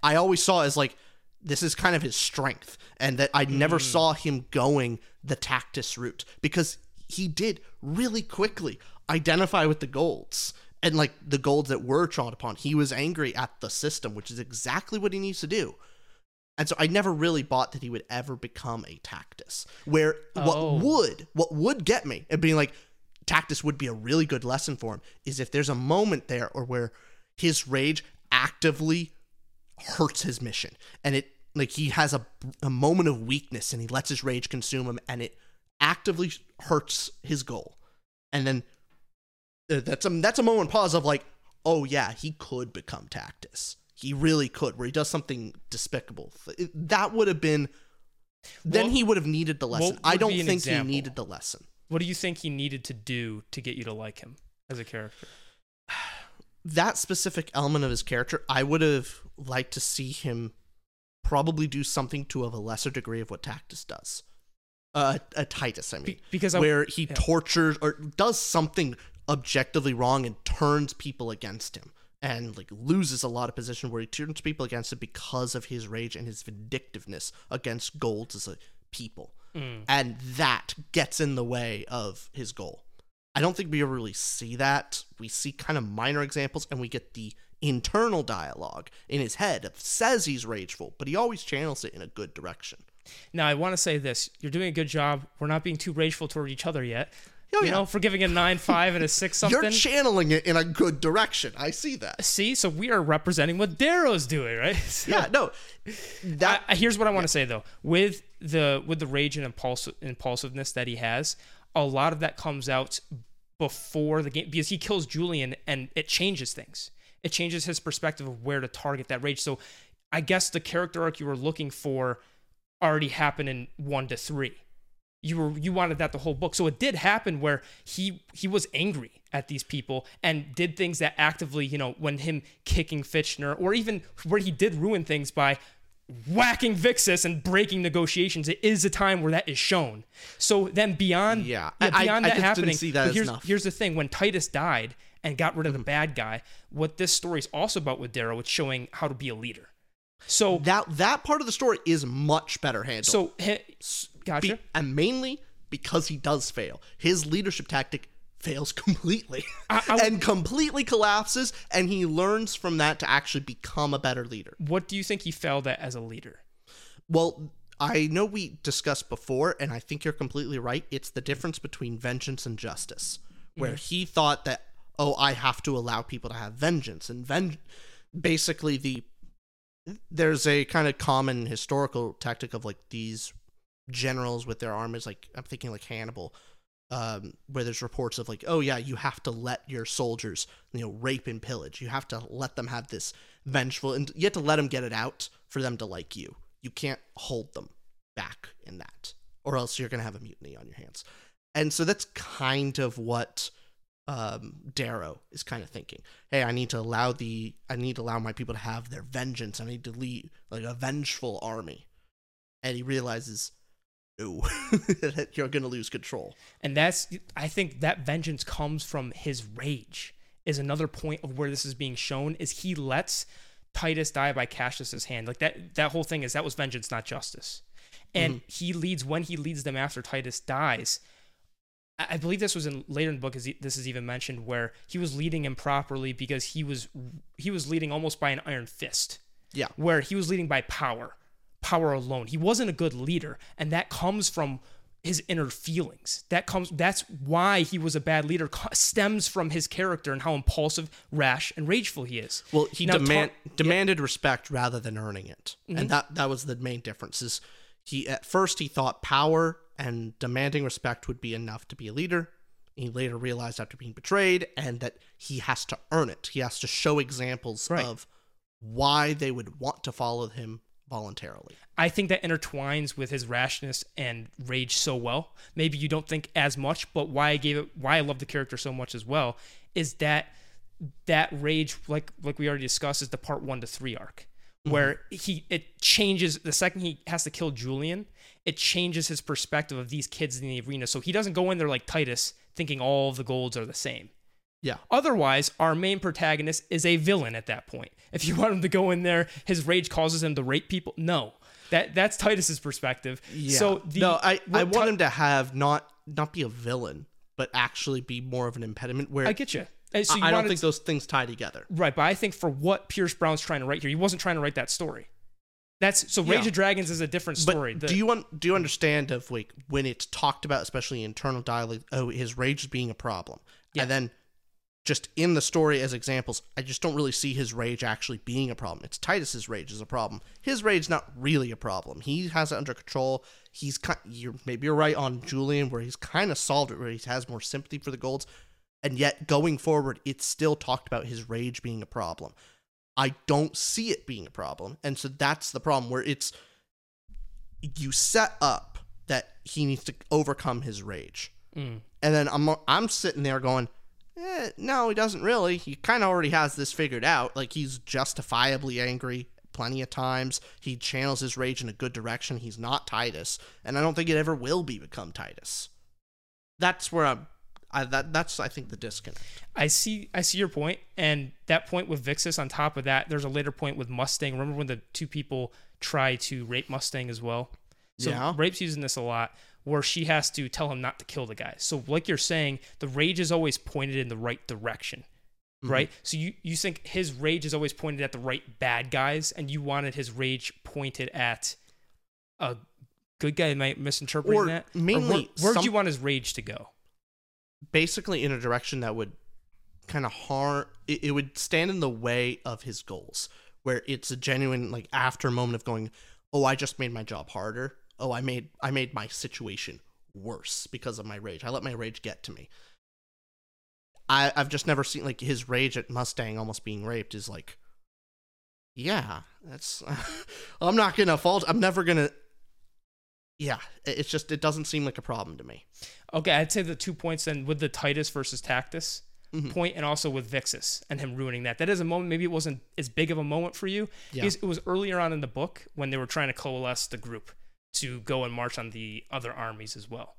I always saw it as like this is kind of his strength, and that I never mm. saw him going the Tactus route because he did really quickly identify with the golds and like the golds that were trod upon. He was angry at the system, which is exactly what he needs to do. And so I never really bought that he would ever become a Tactus. Where what Oh. would what would get me and being like Tactus would be a really good lesson for him is if there's a moment there or where his rage actively hurts his mission and it like he has a, a moment of weakness and he lets his rage consume him and it actively hurts his goal and then that's a that's a moment pause of like oh yeah he could become tactus he really could where he does something despicable that would have been then What- he would have needed the lesson i don't think example? he needed the lesson What do you think he needed to do to get you to like him as a character? that specific element of his character, I would have liked to see him probably do something to of a lesser degree of what Tactus does. Uh, a Titus, I mean, Be- because I- where he yeah. tortures or does something objectively wrong and turns people against him, and like loses a lot of position where he turns people against him because of his rage and his vindictiveness against Golds as a people, Mm. and that gets in the way of his goal. I don't think we ever really see that. We see kind of minor examples, and we get the internal dialogue in his head that says he's rageful, but he always channels it in a good direction. Now, I want to say this: you're doing a good job. We're not being too rageful toward each other yet. Oh, you yeah. know, for giving a nine five and a six something. You're channeling it in a good direction. I see that. See, so we are representing what Darrow's doing, right? So- Yeah, no, that I, here's what I want to say though. With the with the rage and impulsive impulsiveness that he has, a lot of that comes out before the game because he kills Julian and it changes things. It changes his perspective of where to target that rage. So I guess the character arc you were looking for already happened in one to three. You were you wanted that the whole book. So it did happen where he he was angry at these people and did things that actively, you know, when him kicking Fitchner or even where he did ruin things by whacking Vixus and breaking negotiations. It is a time where that is shown. So then beyond Yeah. I- I- beyond I that didn't happening, see that here's, enough. Mm-hmm. here's the thing: when Titus died and got rid of the bad guy, what this story is also about with Darrow, it's showing how to be a leader. So that that part of the story is much better handled. so he, gotcha. Be- and mainly because he does fail. His leadership tactic fails completely I- I- and completely collapses, and he learns from that to actually become a better leader. what do you think he failed at as a leader? Well, I know we discussed before, and I think you're completely right. It's the difference between vengeance and justice, where mm-hmm. he thought that, oh, I have to allow people to have vengeance, and ven- basically the there's a kind of common historical tactic of like these generals with their armies like i'm thinking like hannibal um, where there's reports of like oh yeah you have to let your soldiers you know rape and pillage. You have to let them have this vengeful and you have to let them get it out for them to like you. You can't hold them back in that or else you're going to have a mutiny on your hands. And so that's kind of what um, Darrow is kind of thinking. Hey, I need to allow the I need to allow my people to have their vengeance. I need to lead like a vengeful army. And he realizes, no, that you're gonna lose control. And that's I think that vengeance comes from his rage. Is another point of where this is being shown is he lets Titus die by Cassius's hand. Like that that whole thing is that was vengeance, not justice. And he leads when he leads them after Titus dies. I believe this was in later in the book. Is this is even mentioned where he was leading improperly because he was he was leading almost by an iron fist. Yeah. where he was leading by power, power alone. He wasn't a good leader, and that comes from his inner feelings. That comes. That's why he was a bad leader. Stems from his character and how impulsive, rash, and rageful he is. Well, he Now, demand ta- demanded respect rather than earning it, and mm-hmm. that that was the main difference. Is he at first he thought power and demanding respect would be enough to be a leader. He later realized after being betrayed, and that he has to earn it. He has to show examples Right. of why they would want to follow him voluntarily. I think that intertwines with his rashness and rage so well. Maybe you don't think as much, but why I gave it, why I love the character so much as well, is that that rage, like like we already discussed, is the part one to three arc, where mm-hmm. he it changes the second he has to kill Julian, it changes his perspective of these kids in the arena. So he doesn't go in there like Titus, thinking all the golds are the same. Yeah. Otherwise, our main protagonist is a villain at that point. If you want him to go in there, his rage causes him to rape people. No, that that's Titus's perspective. Yeah. So the, no, I, I want Ti- him to have not not be a villain, but actually be more of an impediment. Where I get you. And so you I, I don't think to- those things tie together. right, but I think for what Pierce Brown's trying to write here, he wasn't trying to write that story. That's so. Rage Yeah. of Dragons is a different story. But The- do you want do you understand of like when it's talked about, especially internal dialogue? Oh, his rage is being a problem, Yeah. and then just in the story as examples, I just don't really see his rage actually being a problem. It's Titus's rage is a problem. His rage not really a problem. He has it under control. He's kind. You're maybe you're right on Julian, where he's kind of solved it, where he has more sympathy for the golds, and yet going forward, it's still talked about his rage being a problem. I don't see it being a problem. And so that's the problem where it's you set up that he needs to overcome his rage. Mm. And then I'm I'm sitting there going, eh, no, he doesn't really. He kind of already has this figured out. Like he's justifiably angry plenty of times. He channels his rage in a good direction. He's not Titus, and I don't think it ever will be become Titus. That's where I'm. I, that that's I think the disconnect. I see I see your point, and that point with Vixus. On top of that, there's a later point with Mustang. Remember when the two people try to rape Mustang as well? So Yeah. rape's using this a lot, where she has to tell him not to kill the guy. So like you're saying, the rage is always pointed in the right direction, mm-hmm. right? So you you think his rage is always pointed at the right bad guys, and you wanted his rage pointed at a good guy. Misinterpreting Or that? mainly where, would some- you want his rage to go? Basically in a direction that would kind of harm it, it would stand in the way of his goals where it's a genuine like after moment of going oh i just made my job harder. Oh i made i made my situation worse because of my rage. I let my rage get to me. I i've just never seen like his rage at mustang almost being raped is like yeah that's i'm not gonna fault i'm never gonna yeah it's just it doesn't seem like a problem to me Okay, I'd say the two points then with the Titus versus Tactus Mhm. point and also with Vixus and him ruining that. That is a moment, maybe it wasn't as big of a moment for you Yeah. it was earlier on in the book when they were trying to coalesce the group to go and march on the other armies as well.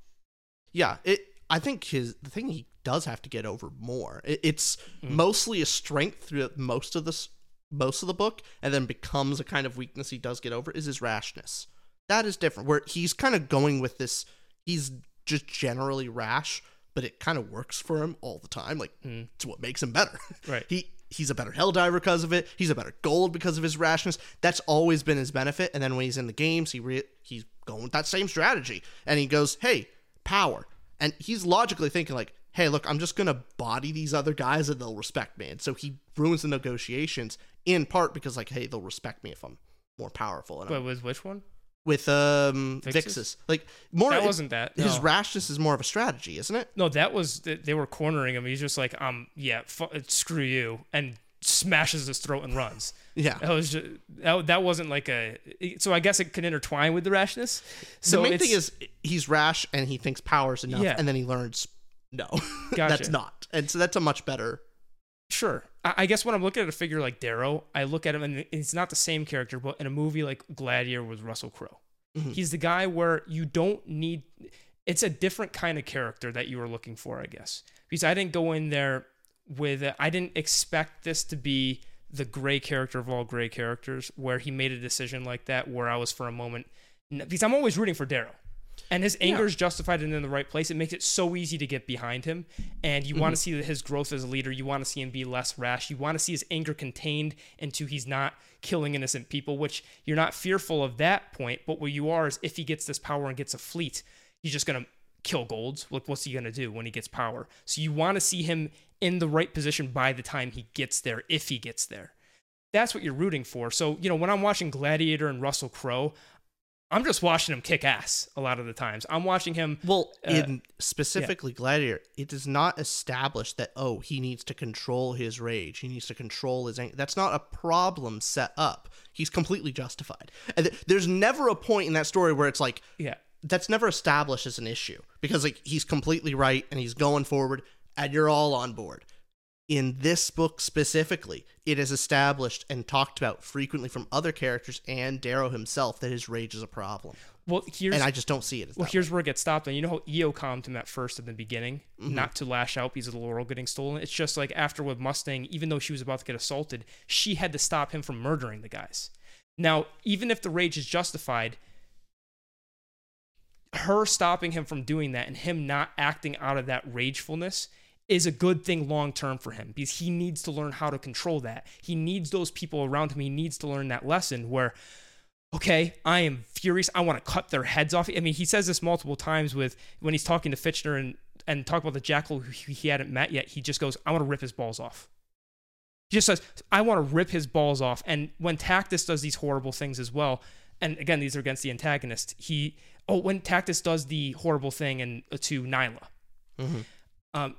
Yeah, it. I think his the thing he does have to get over more. It, it's mostly a strength throughout most of this most of the book, and then becomes a kind of weakness he does get over is his rashness. That is different. Where he's kind of going with this. He's just generally rash, but it kind of works for him all the time. Like hmm. it's what makes him better. Right. he he's a better hell diver because of it. He's a better gold because of his rashness. That's always been his benefit. And then when he's in the games, he re- he's going with that same strategy, and he goes, "Hey, power." And he's logically thinking like, hey, look, I'm just gonna body these other guys and they'll respect me. And so he ruins the negotiations in part because like, hey, they'll respect me if I'm more powerful. And Wait, I'm, was which one? With um Vixus? Like more That wasn't that, His no. rashness is more of a strategy, isn't it? No, that was they they were cornering him. He's just like, um, yeah, fu- screw you, and smashes his throat and runs. Yeah. That was just, that, that wasn't like a. So I guess it can intertwine with the rashness. So the main thing is he's rash and he thinks power's enough, Yeah. and then he learns no, Gotcha. that's not, and so that's a much better. Sure. I, I guess when I'm looking at a figure like Darrow, I look at him and it's not the same character, but in a movie like Gladiator with Russell Crowe, Mm-hmm. he's the guy where you don't need. It's a different kind of character that you were looking for, I guess, because I didn't go in there with. I didn't expect this to be the gray character of all gray characters, where he made a decision like that, where I was for a moment, because I'm always rooting for Darrow. And his anger is justified and in the right place. It makes it so easy to get behind him. And you want to mm-hmm. see his growth as a leader. You want to see him be less rash. You want to see his anger contained into he's not killing innocent people, which you're not fearful of that point. But what you are is if he gets this power and gets a fleet, he's just going to kill golds. Like, what's he going to do when he gets power? So you want to see him in the right position by the time he gets there, if he gets there. That's what you're rooting for. So, you know, when I'm watching Gladiator and Russell Crowe, I'm just watching him kick ass a lot of the times. I'm watching him. Well, uh, in specifically Gladiator, it does not establish that oh he needs to control his rage, he needs to control his anger. That's not a problem set up. He's completely justified. And th- there's never a point in that story where it's like yeah. that's never established as an issue because like he's completely right and he's going forward and you're all on board. In this book specifically, it is established and talked about frequently from other characters and Darrow himself that his rage is a problem. Well, here's and I just don't see it as well, here's where it gets stopped. And you know how Eo calmed him at first in the beginning, Mm-hmm. not to lash out because of the laurel getting stolen. It's just like after with Mustang, even though she was about to get assaulted, she had to stop him from murdering the guys. Now, even if the rage is justified, her stopping him from doing that and him not acting out of that ragefulness is a good thing long term for him because he needs to learn how to control that. He needs those people around him. He needs to learn that lesson where, okay, I am furious. I want to cut their heads off. I mean, he says this multiple times with when he's talking to Fitchner and and talk about the jackal who he hadn't met yet. He just goes, I want to rip his balls off. He just says, I want to rip his balls off. And when Tactus does these horrible things as well, and again, these are against the antagonist, he, oh, when Tactus does the horrible thing and to Nyla, um,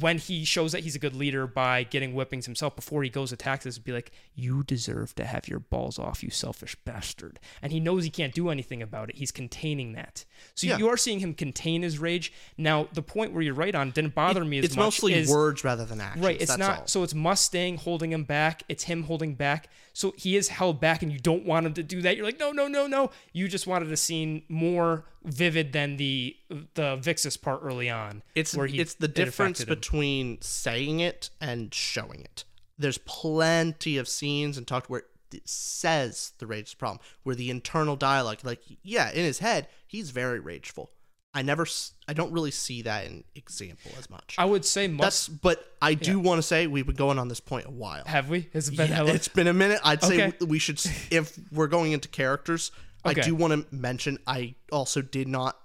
when he shows that he's a good leader by getting whippings himself before he goes to Tactus, be like, You deserve to have your balls off, you selfish bastard. And he knows he can't do anything about it. He's containing that. So Yeah. you are seeing him contain his rage. Now, the point where you're right on didn't bother me as it's much. It's mostly is- words rather than actions. Right, it's not. all. So it's Mustang holding him back. It's him holding back. So he is held back, and you don't want him to do that. You're like, no, no, no, no. You just wanted a scene more vivid than the the Vixus part early on. It's where he it's the difference between saying it and showing it. There's plenty of scenes and talked where it says the rage is problem, where the internal dialogue, like yeah, in his head, he's very rageful. I never, I don't really see that in example as much. I would say That's, but I do want to say we've been going on this point a while. Have we? Has it been Yeah, hella- it's been a minute. I'd say Okay. we- we should, if we're going into characters, Okay. I do want to mention I also did not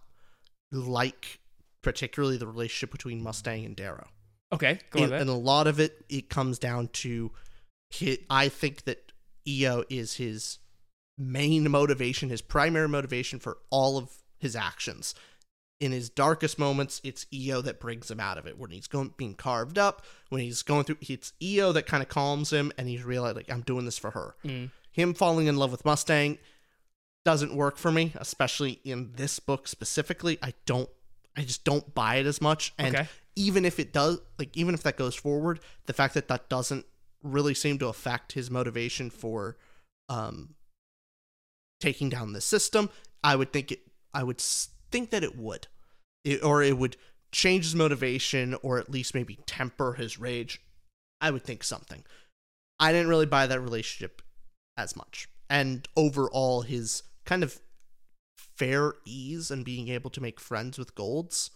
like particularly the relationship between Mustang and Darrow. okay, go And, ahead. and a lot of it, it comes down to, hi I think that Eo is his main motivation, his primary motivation for all of his actions. In his darkest moments, it's Eo that brings him out of it. When he's going being carved up, when he's going through, it's Eo that kind of calms him, and he's realized like I'm doing this for her. Mm. Him falling in love with Mustang doesn't work for me, especially in this book specifically. I don't, I just don't buy it as much. And Okay. even if it does, like even if that goes forward, the fact that that doesn't really seem to affect his motivation for um taking down the system, I would think it. I would think that it would, it, or it would change his motivation, or at least maybe temper his rage. I would think something. I didn't really buy that relationship as much, and overall, his kind of fair ease and being able to make friends with golds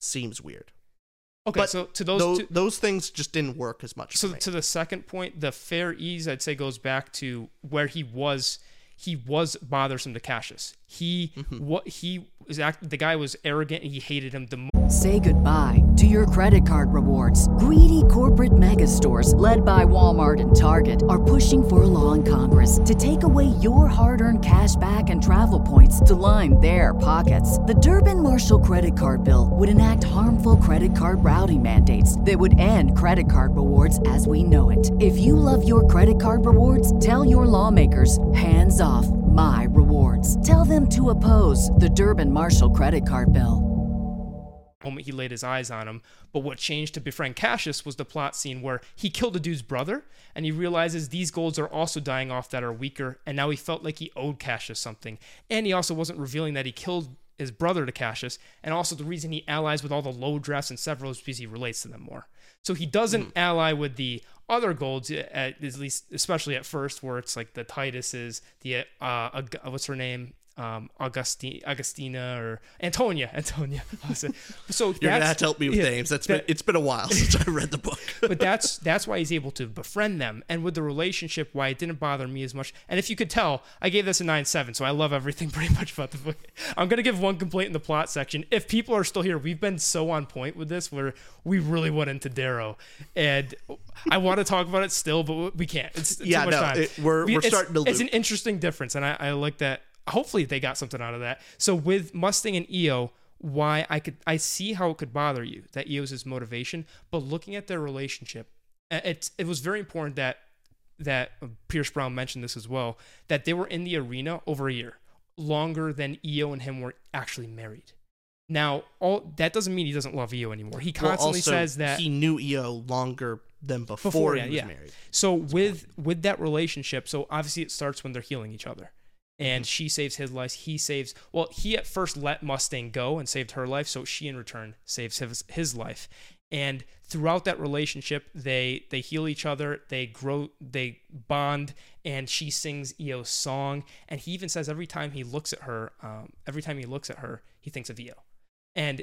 seems weird. okay, but so to those, Those, two, those things just didn't work as much. so to the second point, the fair ease, I'd say goes back to where he was. He was bothersome to Cassius. He mm-hmm. what he was act, the guy was arrogant and he hated him the most. Say goodbye to your credit card rewards. Greedy corporate mega stores, led by Walmart and Target, are pushing for a law in Congress to take away your hard earned cash back and travel points to line their pockets. The Durbin Marshall credit card bill would enact harmful credit card routing mandates that would end credit card rewards as we know it. If you love your credit card rewards, tell your lawmakers hands off my rewards. Tell them to oppose the Durbin Marshall credit card bill. moment he laid his eyes on him. But what changed to befriend Cassius was the plot scene where he killed a dude's brother, and he realizes these golds are also dying off that are weaker, and now he felt like he owed Cassius something. And he also wasn't revealing that he killed his brother to Cassius, and also the reason he allies with all the low drafts and Sevro is because he relates to them more. So he doesn't ally with the other golds, at, at least especially at first, where it's like the Tituses, the uh, what's her name, um, Augustine, Augustina or Antonia, Antonia. so You're gonna that's- have to help me with yeah, names. That's that- been it's been a while since I read the book. but that's that's why he's able to befriend them and with the relationship why it didn't bother me as much. And if you could tell i gave this a 9-7 so i love everything pretty much about the book. I'm going to give one complaint in the plot section. If people are still here we've been so on point with this where we really went into darrow. And i want to talk about it still but we can't. It's, it's Yeah, too much no, time. it- we're- we're it's, starting to it's an interesting difference and I, I like that hopefully they got something out of that so with mustang and eo why I could I see how it could bother you that Eo's his motivation, but looking at their relationship, it it was very important that that Pierce Brown mentioned this as well that they were in the arena over a year, longer than Eo and him were actually married. Now, all that doesn't mean he doesn't love Eo anymore. He Well, constantly also, says that he knew Eo longer than before, before he yeah, was yeah. married. So with with that relationship, so obviously it starts when they're healing each other. And Mm-hmm. she saves his life. He saves. Well, he at first let Mustang go and saved her life. So she, in return, saves his, his life. And throughout that relationship, they they heal each other. They grow. They bond. And she sings Eo's song. And he even says every time he looks at her, um, every time he looks at her, he thinks of Eo. And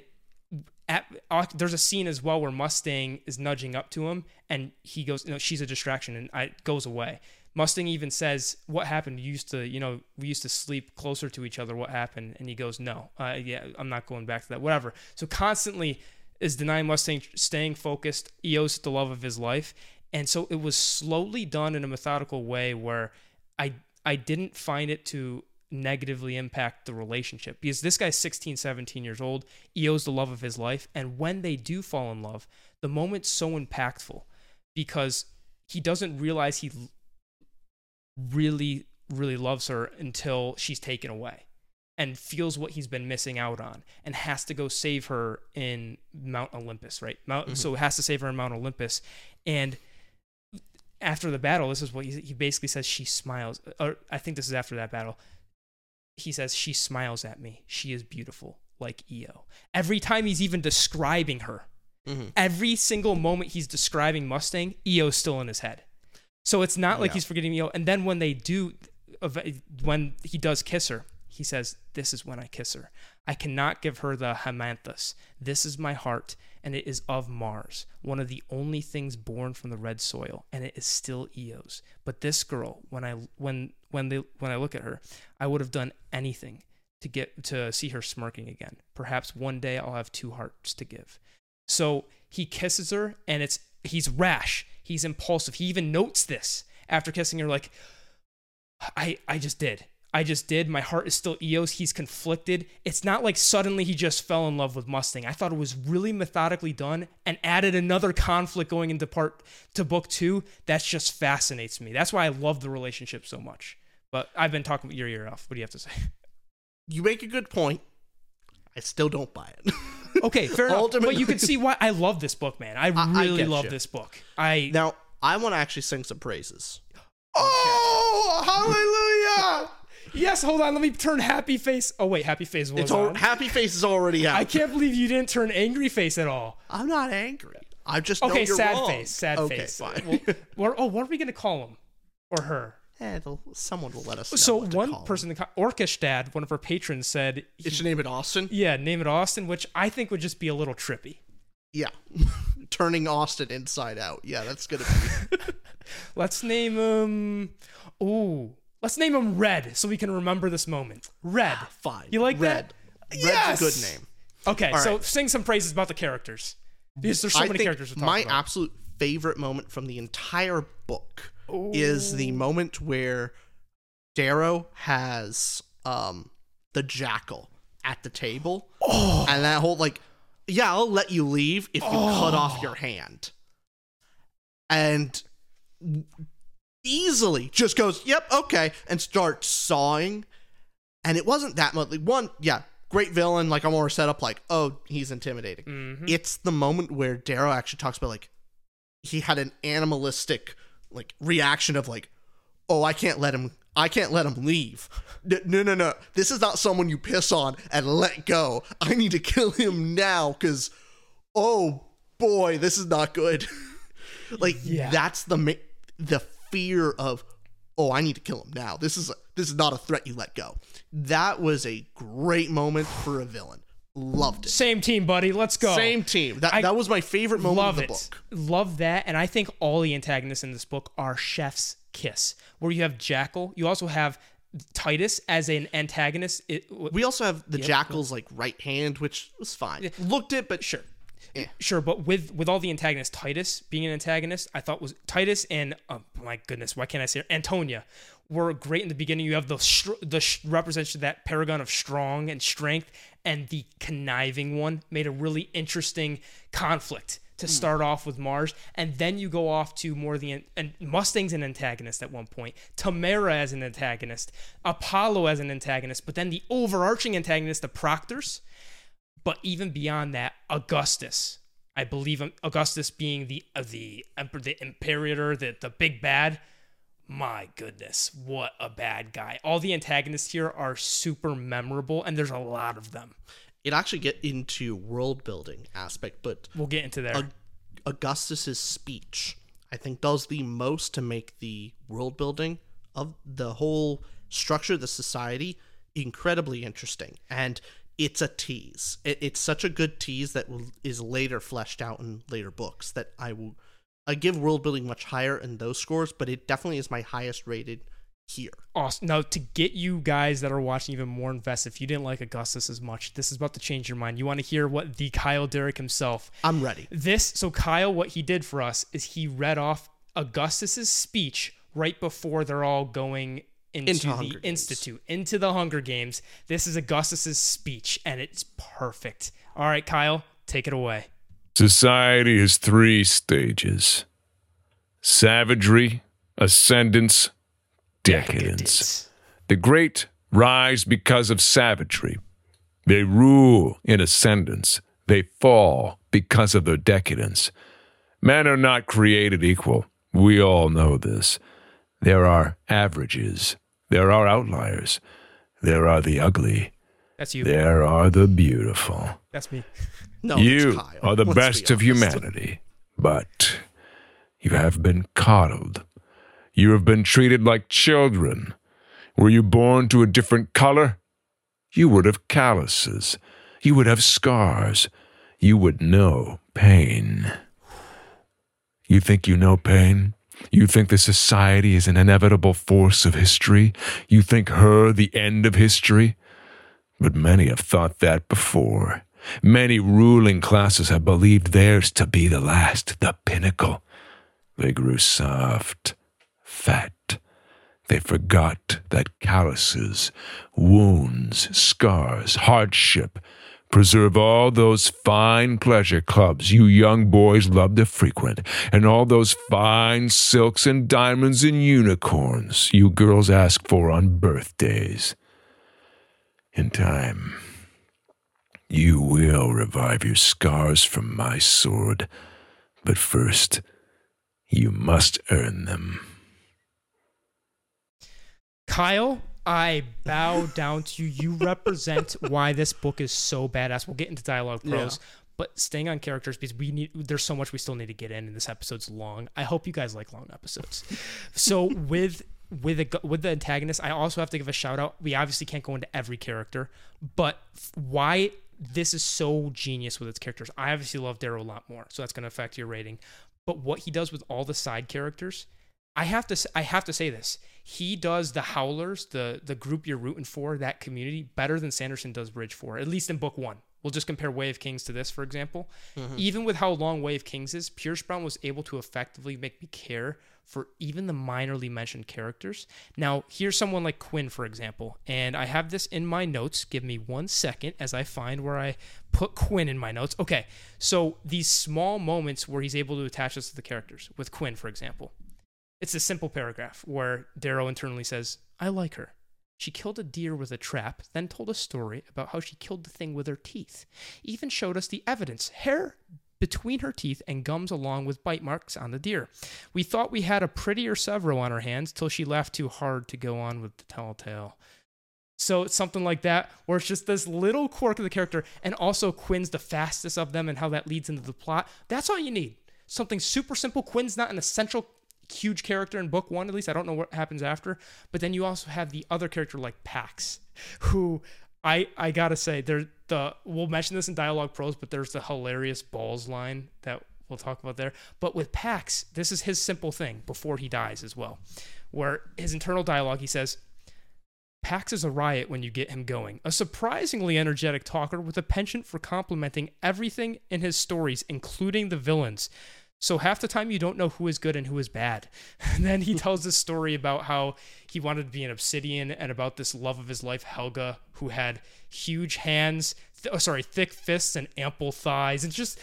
at, uh, there's a scene as well where Mustang is nudging up to him, and he goes, "No, she's a distraction," and I, goes away. Mustang even says, "What happened? You used to, you know, we used to sleep closer to each other. What happened?" And he goes, "No, uh, yeah, I'm not going back to that. Whatever." So constantly is denying Mustang staying focused. Eos the love of his life, and so it was slowly done in a methodical way where I I didn't find it to negatively impact the relationship because this guy's 16 17 years old eo's the love of his life and when they do fall in love the moment's so impactful because he doesn't realize he really really loves her until she's taken away and feels what he's been missing out on and has to go save her in mount olympus right mount, mm-hmm. so has to save her in mount olympus and after the battle, this is what he, he basically says. She smiles, or I think this is after that battle. He says she smiles at me. She is beautiful, like Eo. Every time he's even describing her, mm-hmm. every single moment he's describing Mustang, Eo's still in his head. So it's not like Yeah. he's forgetting Eo. And then when they do, when he does kiss her, he says, "This is when I kiss her. I cannot give her the Haemanthus. This is my heart, and it is of Mars, one of the only things born from the red soil, and it is still Eos. But this girl, when I when when they when I look at her, I would have done anything to get to see her smirking again. Perhaps one day I'll have two hearts to give." So he kisses her, and it's he's rash. He's impulsive. He even notes this after kissing her, like, I I just did. I just did. My heart is still Eos. He's conflicted. It's not like suddenly he just fell in love with Mustang. I thought it was really methodically done and added another conflict going into part to book two. That just fascinates me. That's why I love the relationship so much. But I've been talking your ear off. What do you have to say? You make a good point. I still don't buy it. Okay, fair enough. But you can see why I love this book, man. I I really get love you. this book. I now, I want to actually sing some praises. Oh, hallelujah! Yes, hold on. Let me turn happy face. Oh wait, happy face was It's all, on. happy face is already out. I can't believe you didn't turn angry face at all. I'm not angry. I just know Okay, you're sad wrong. face. Sad okay, face. Fine. Well, what, oh, what are we gonna call him or her? Eh, someone will let us. Know So what to one call person, the Orkestad, one of our patrons, said, Him. It should name it Austin. "Yeah, name it Austin," which I think would just be a little trippy. Yeah, turning Austin inside out. Yeah, that's gonna be. Let's name him. Ooh, Let's name him Red so we can remember this moment. Red. Fine. You like Red. that? Red's Yes! a good name. Okay, All so right. sing some praises about the characters. Because there's so I many think characters to talk my about. absolute favorite moment from the entire book is the moment where Darrow has um the jackal at the table, Oh. and that whole like, yeah, I'll let you leave if you cut off your hand, and easily just goes, "Yep, okay," and starts sawing. And it wasn't that much. Like, one, yeah, great villain. Like I'm more set up. Like, oh, he's intimidating. Mhm. It's the moment where Darrow actually talks about like he had an animalistic like reaction of like, oh, I can't let him. I can't let him leave. No, no, no. This is not someone you piss on and let go. I need to kill him now because, oh boy, this is not good. like Yeah. that's the the fear of, oh, I need to kill him now. This is a, this is not a threat you let go. That was a great moment for a villain. Loved it. Same team, buddy. Let's go. Same team. That I that was my favorite moment Love of the it. book. Love that. And I think all the antagonists in this book are Chef's Kiss, where you have Jackal. You also have Titus as an antagonist. It, We also have the Jackal's like right hand, which was fine. Looked it, but sure. Eh. Sure, but with with all the antagonists, Titus being an antagonist, I thought was Titus and oh my goodness, why can't I say it? Antonia were great in the beginning. You have the str- the sh- representation of that paragon of strong and strength, and the conniving one made a really interesting conflict to start off with Mars, and then you go off to more of the and Mustang's an antagonist at one point, Tamara as an antagonist, Apollo as an antagonist, but then the overarching antagonist, the Proctors. But even beyond that, Augustus, I believe Augustus being the uh, the emperor, the imperator, the the big bad. My goodness, what a bad guy! All the antagonists here are super memorable, and there's a lot of them. it actually get into world building aspect. But We'll get into there. Aug- Augustus's speech, I think, does the most to make the world building of the whole structure of the society incredibly interesting. And it's a tease. It, it's such a good tease that will, is later fleshed out in later books that I will. I give world building much higher in those scores, but it definitely is my highest rated here. awesome. Now, to get you guys that are watching even more invested, if you didn't like Augustus as much, this is about to change your mind. You want to hear what the Kyle Derrick himself I'm ready. This so Kyle, what he did for us is he read off Augustus's speech right before they're all going into, Into the Games. institute, into the Hunger Games. This is Augustus's speech, and it's perfect. All right, Kyle, take it away. Society has three stages savagery, ascendance, decadence. The great rise because of savagery. They rule in ascendance. They fall because of their decadence. Men are not created equal. We all know this. There are averages. There are outliers. There are the ugly. That's you. There are the beautiful. That's me. No, you it's Kyle. are the Let's be best of humanity, but you have been coddled. You have been treated like children. Were you born to a different color? You would have calluses. You would have scars. You would know pain. You think you know pain? You think the society is an inevitable force of history? You think her the end of history? But many have thought that before. Many ruling classes have believed theirs to be the last, the pinnacle. They grew soft, fat. They forgot that calluses, wounds, scars, hardship preserve all those fine pleasure clubs you young boys love to frequent, and all those fine silks and diamonds and unicorns you girls ask for on birthdays. In time, you will revive your scars from my sword, but first, you must earn them. Kyle, I bow down to you. You represent why this book is so badass. We'll get into dialogue pros, but staying on characters because we need. There's so much we still need to get in, and this episode's long. I hope you guys like long episodes. So with with a, with the antagonist, I also have to give a shout out. We obviously can't go into every character, but why this is so genius with its characters. I obviously love Darrow a lot more, so that's going to affect your rating. But what he does with all the side characters, I have to I have to say this. He does the Howlers, the the group you're rooting for, that community better than Sanderson does Bridge Four, at least in book one. We'll just compare Way of Kings to this, for example. Mm-hmm. Even with how long Way of Kings is, Pierce Brown was able to effectively make me care for even the minorly mentioned characters. Now, here's someone like Quinn, for example, and I have this in my notes. Give me one second as I find where I put Quinn in my notes. Okay, so these small moments where he's able to attach us to the characters, with Quinn, for example. It's a simple paragraph where Darrow internally says, I like her. She killed a deer with a trap, then told a story about how she killed the thing with her teeth. Even showed us the evidence hair between her teeth and gums along with bite marks on the deer. We thought we had a prettier Sevro on our hands till she laughed too hard to go on with the telltale. So it's something like that, where it's just this little quirk of the character, and also Quinn's the fastest of them and how that leads into the plot. That's all you need. Something super simple. Quinn's not an essential huge character in book one, at least. I don't know what happens after. But then you also have the other character like Pax, who I I gotta say, there the we'll mention this in dialogue pros, but there's the hilarious balls line that we'll talk about there. But with Pax, this is his simple thing before he dies as well, where his internal dialogue he says. Pax is a riot when you get him going. A surprisingly energetic talker with a penchant for complimenting everything in his stories, including the villains. So half the time you don't know who is good and who is bad. And then he tells this story about how he wanted to be an obsidian and about this love of his life, Helga, who had huge hands, th- oh, sorry, thick fists and ample thighs. And just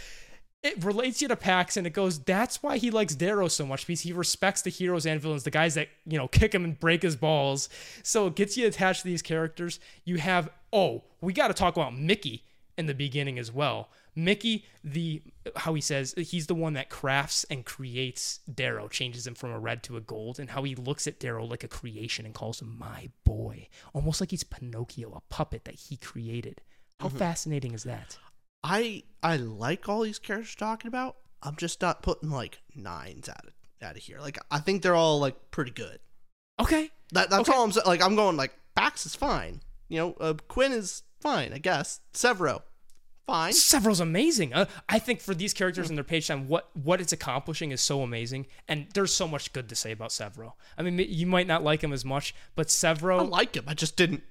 it relates you to Pax and it goes, that's why he likes Darrow so much because he respects the heroes and villains, the guys that, you know, kick him and break his balls. So it gets you attached to these characters. You have, oh, we got to talk about Mickey in the beginning as well. Mickey, the how he says he's the one that crafts and creates Darrow, changes him from a red to a gold, and how he looks at Darrow like a creation and calls him my boy, almost like he's Pinocchio, a puppet that he created. How fascinating is that? I I like all these characters talking about. I'm just not putting like nines out of out of here. Like I think they're all like pretty good. Okay, That that's Okay. all I'm saying. Like I'm going like Pax is fine. You know, uh, Quinn is fine. I guess Sevro, fine. Sevro's amazing. Uh, I think for these characters and their page time, what what it's accomplishing is so amazing, and there's so much good to say about Sevro. I mean, you might not like him as much, but Sevro. I like him. I just didn't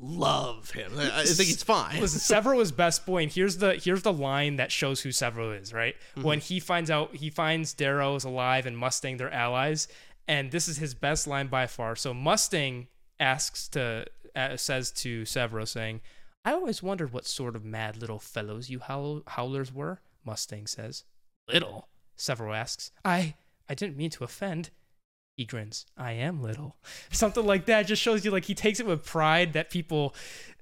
love him. I, think he's fine. Listen, Sevro is best boy, and here's the here's the line that shows who Sevro is. Right when he finds out he finds Darrow is alive and Mustang they're allies, and this is his best line by far. So Mustang asks to uh, says to Sevro saying, "I always wondered what sort of mad little fellows you howl- howlers were." Mustang says, "Little." Sevro asks, "I I didn't mean to offend." He grins. I am little. Something like that just shows you like he takes it with pride that people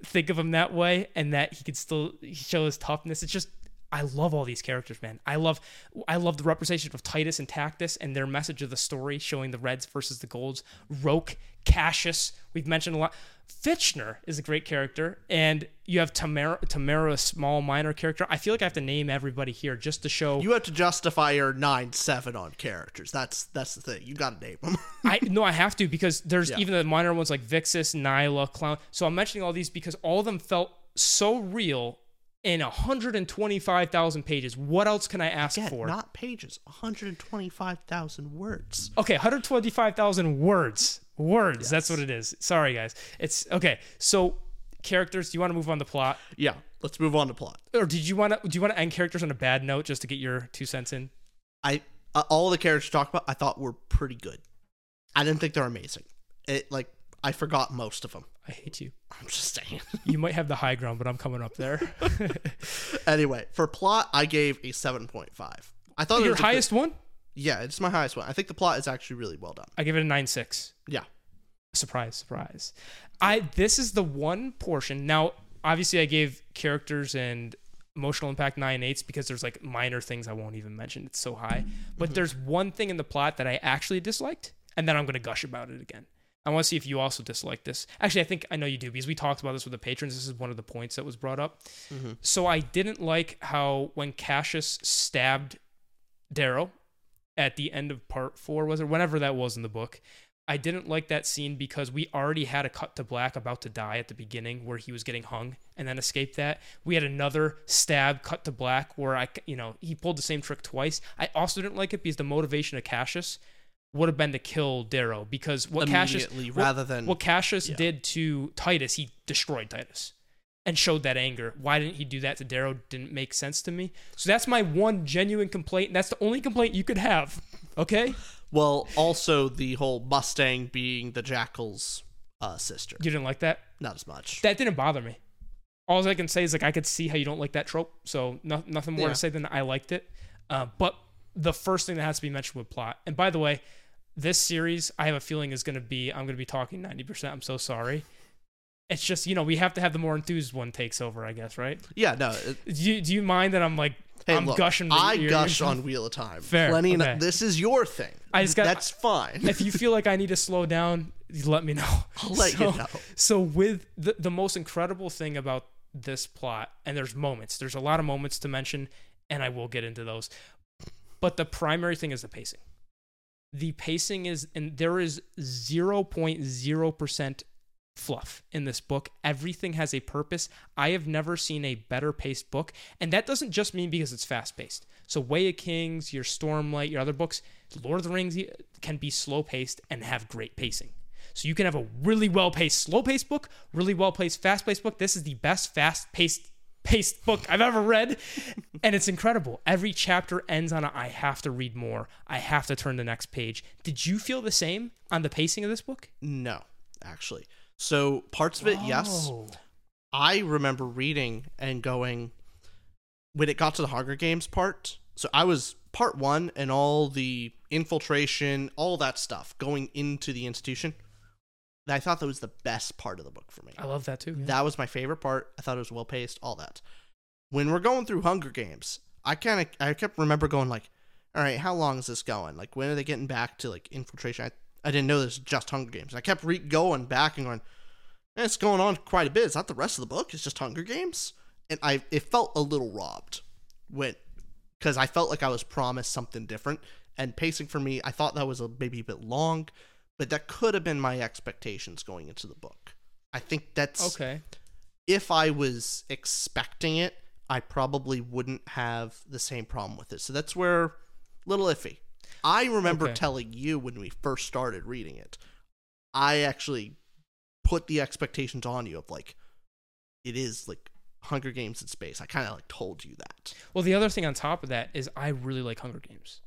think of him that way and that he could still show his toughness. It's just I love all these characters, man. I love I love the representation of Titus and Tactus and their message of the story showing the Reds versus the Golds. Roque, Cassius, we've mentioned a lot. Fitchner is a great character, and you have Tamara, Tamara, a small minor character. I feel like I have to name everybody here just to show. You have to justify your nine seven on characters. That's that's the thing. You got to name them. I no, I have to because there's Yeah. even the minor ones like Vixus, Nyla, Clown. So I'm mentioning all these because all of them felt so real in 125,000 pages. What else can I ask Again, for? not pages. 125,000 words. okay, 125,000 words. Words. That's what it is. Sorry, guys. It's okay. So characters. Do you want to move on to plot, Yeah. Let's move on to plot. or did you want to? Do you want to end characters on a bad note just to get your two cents in? I uh, all the characters you talked about, I thought were pretty good. I didn't think they're amazing. It like I forgot most of them. I hate you. I'm just saying. You might have the high ground, but I'm coming up there. anyway, for plot, I gave a 7.5. I thought it your was a good- highest one? yeah, it's my highest one. I think the plot is actually really well done. I give it a nine six. Yeah. surprise surprise i this is the one portion now obviously i gave characters and emotional impact nine eighths because there's like minor things i won't even mention it's so high but mm-hmm. there's one thing in the plot that i actually disliked and then i'm going to gush about it again i want to see if you also dislike this actually i think i know you do because we talked about this with the patrons this is one of the points that was brought up mm-hmm. so i didn't like how when cassius stabbed Darrow at the end of part four was it whenever that was in the book I didn't like that scene because we already had a cut to black about to die at the beginning where he was getting hung and then escaped that. We had another stab cut to black where I, you know, he pulled the same trick twice. I also didn't like it because the motivation of Cassius would have been to kill Darrow because what Cassius Immediately, what- rather than- what Cassius yeah. did to Titus, he destroyed Titus and showed that anger. Why didn't he do that to Darrow? Didn't make sense to me. So that's my one genuine complaint, and that's the only complaint you could have. Okay, Well, also the whole Mustang being the Jackal's uh, sister. you didn't like that. Not as much. That didn't bother me. All I can say is like I could see how you don't like that trope. So no, nothing more Yeah. to say than I liked it. Uh, but the first thing that has to be mentioned with plot. And by the way, this series I have a feeling is going to be I'm going to be talking 90%. I'm so sorry. It's just you know we have to have the more enthused one takes over. I guess right. Yeah, no. it- Do you, do you mind that I'm like Hey, I'm look, gushing? I gush on Wheel of Time. Fair, Plenty. okay. This is your thing. I just got- That's fine. if you feel like I need to slow down, let me know. I'll let you So- know. So with the the most incredible thing about this plot, and there's moments, there's a lot of moments to mention, and I will get into those. But the primary thing is the pacing. The pacing is, and there is 0.0% fluff in this book. Everything has a purpose. I have never seen a better paced book. And that doesn't just mean because it's fast paced. So, Way of Kings, your Stormlight, your other books, Lord of the Rings can be slow paced and have great pacing. So, you can have a really well paced, slow paced book, really well paced, fast paced book. This is the best fast paced paced book I've ever read. and it's incredible. Every chapter ends on a I have to read more. I have to turn the next page. Did you feel the same on the pacing of this book? no, actually. So parts of it, yes. Oh. I remember reading and going when it got to the Hunger Games part. So I was part one and all the infiltration, all that stuff going into the institution. I thought that was the best part of the book for me. I love that too. yeah. That was my favorite part. I thought it was well paced, all that. When we're going through Hunger Games, I kind of I kept remember going like, all right, how long is this going? Like when are they getting back to like infiltration? I, I didn't know this was just Hunger Games. I kept re- going back and going, "Eh, it's going on quite a bit. It's not the rest of the book. It's just Hunger Games, and I it felt a little robbed when because I felt like I was promised something different. And pacing for me, I thought that was a maybe a bit long, but that could have been my expectations going into the book. I think that's Okay. if I was expecting it, I probably wouldn't have the same problem with it. So that's where little iffy. I remember Okay. telling you when we first started reading it, I actually put the expectations on you of like it is like Hunger Games in space. I kind of like told you that. Well, the other thing on top of that is I really like Hunger Games.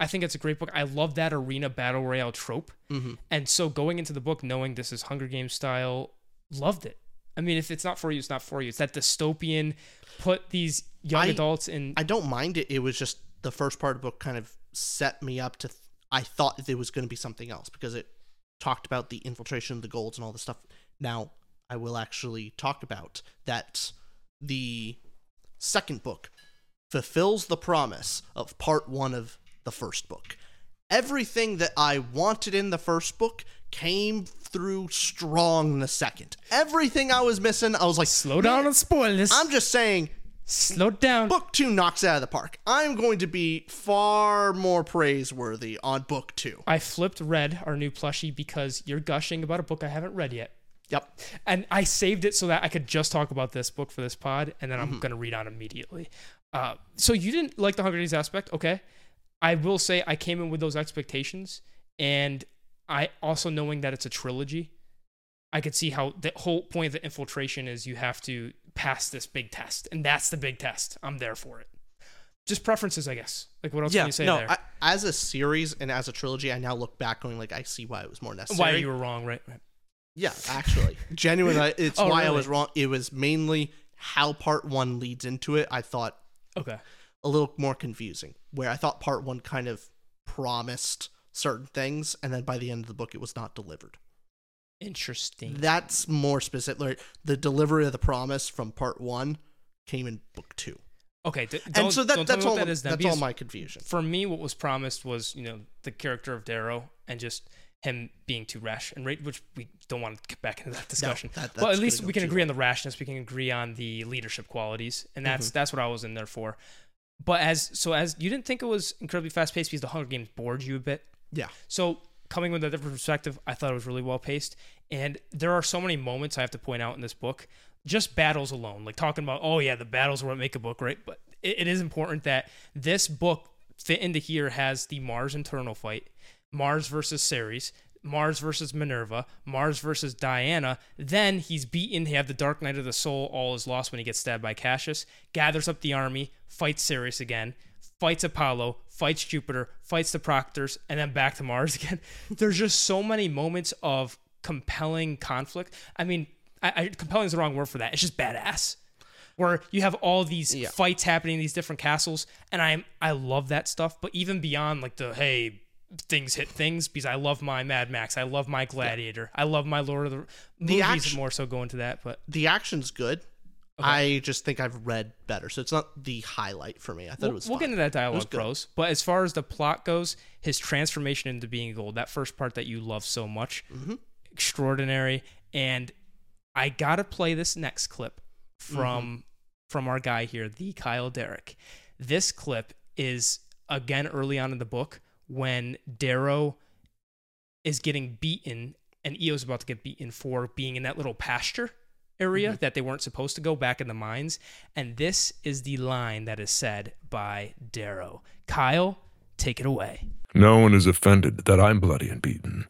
I think it's a great book. I love that arena battle royale trope. Mm-hmm. And so going into the book knowing this is Hunger Games style, loved it. I mean, if it's not for you, it's not for you. It's that dystopian, put these young I- adults in. I don't mind it. It was just the first part of the book kind of set me up to. Th- I thought there was going to be something else because it talked about the infiltration, of the golds, and all this stuff. Now, I will actually talk about that. The second book fulfills the promise of part one of the first book. Everything that I wanted in the first book came through strong in the second. Everything I was missing, I was like, Slow down and spoil this. I'm just saying, Slow down. book two knocks it out of the park. I'm going to be far more praiseworthy on book two. I flipped Red, our new plushie, because you're gushing about a book I haven't read yet. Yep. and I saved it so that I could just talk about this book for this pod, and then Mm-hmm. I'm gonna read on immediately. Uh, so you didn't like the Hunger Games aspect, okay? I will say I came in with those expectations, and I also knowing that it's a trilogy, I could see how the whole point of the infiltration is you have to pass this big test, and that's the big test. I'm there for it. Just preferences, I guess. Like what else yeah. can you say no, there? I, as a series and as a trilogy, I now look back going like, I see why it was more necessary. Why you were wrong, right? right. Yeah, actually, genuinely, uh, it's Oh, why I was wrong. It was mainly how part one leads into it. I thought Okay. A little more confusing. Where I thought part one kind of promised certain things, and then by the end of the book, it was not delivered. Interesting. That's more specific. Like, the delivery of the promise from part one came in book two, okay. d- and so that, that's all that is, that's all my confusion. for me, what was promised was, you know, the character of Darrow and just him being too rash and right, which we don't want to get back into that discussion. that- well, at least we can agree on the rashness. We can agree on the leadership qualities, and that's Mm-hmm. that's what I was in there for. But as so as you didn't think it was incredibly fast paced because the Hunger Games bored you a bit. Yeah. So coming with a different perspective, I thought it was really well paced. And there are so many moments I have to point out in this book. Just battles alone, like talking about, oh yeah, the battles are what make a book, right? But it, it is important that this book fit into here has the Mars internal fight, Mars versus Ceres, Mars versus Minerva, Mars versus Diana. Then he's beaten. He have the Dark Knight of the Soul. All is lost when he gets stabbed by Cassius. Gathers up the army, fights Ceres again, fights Apollo, fights Jupiter, fights the Proctors, and then back to Mars again. There's just so many moments of compelling conflict. I mean, I, I, compelling is the wrong word for that. It's just badass. Where you have all these Yeah. fights happening in these different castles, and I I love that stuff. But even beyond like the hey things hit things because I love my Mad Max, I love my Gladiator, I love my Lord of the, The movies action- more so go into that. But The action's good. I just think I've read better, so it's not the highlight for me. I thought we'll, it was. we'll get into that dialogue pros. But as far as the plot goes, his transformation into being gold, that first part that you love so much, Mm-hmm. extraordinary. And I gotta play this next clip from Mm-hmm. from our guy here, the Kyle Derrick. This clip is again early on in the book when Darrow is getting beaten and Eo's about to get beaten for being in that little pasture area Mm-hmm. that they weren't supposed to go back in the mines. And this is the line that is said by Darrow. Kyle, take it away. No one is offended that I'm bloody and beaten.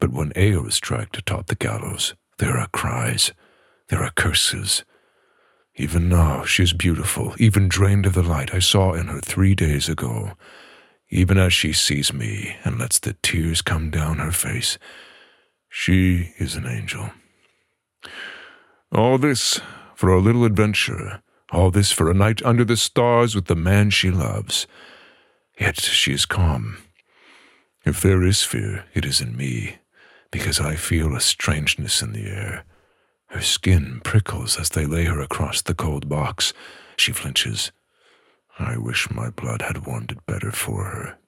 But when Eo is dragged atop the gallows, there are cries, there are curses. Even now, she is beautiful, even drained of the light I saw in her three days ago. Even as she sees me and lets the tears come down her face, she is an angel. All this for a little adventure, all this for a night under the stars with the man she loves. Yet she is calm. If there is fear, it is in me, because I feel a strangeness in the air. Her skin prickles as they lay her across the cold box. She flinches. I wish my blood had warmed it better for her.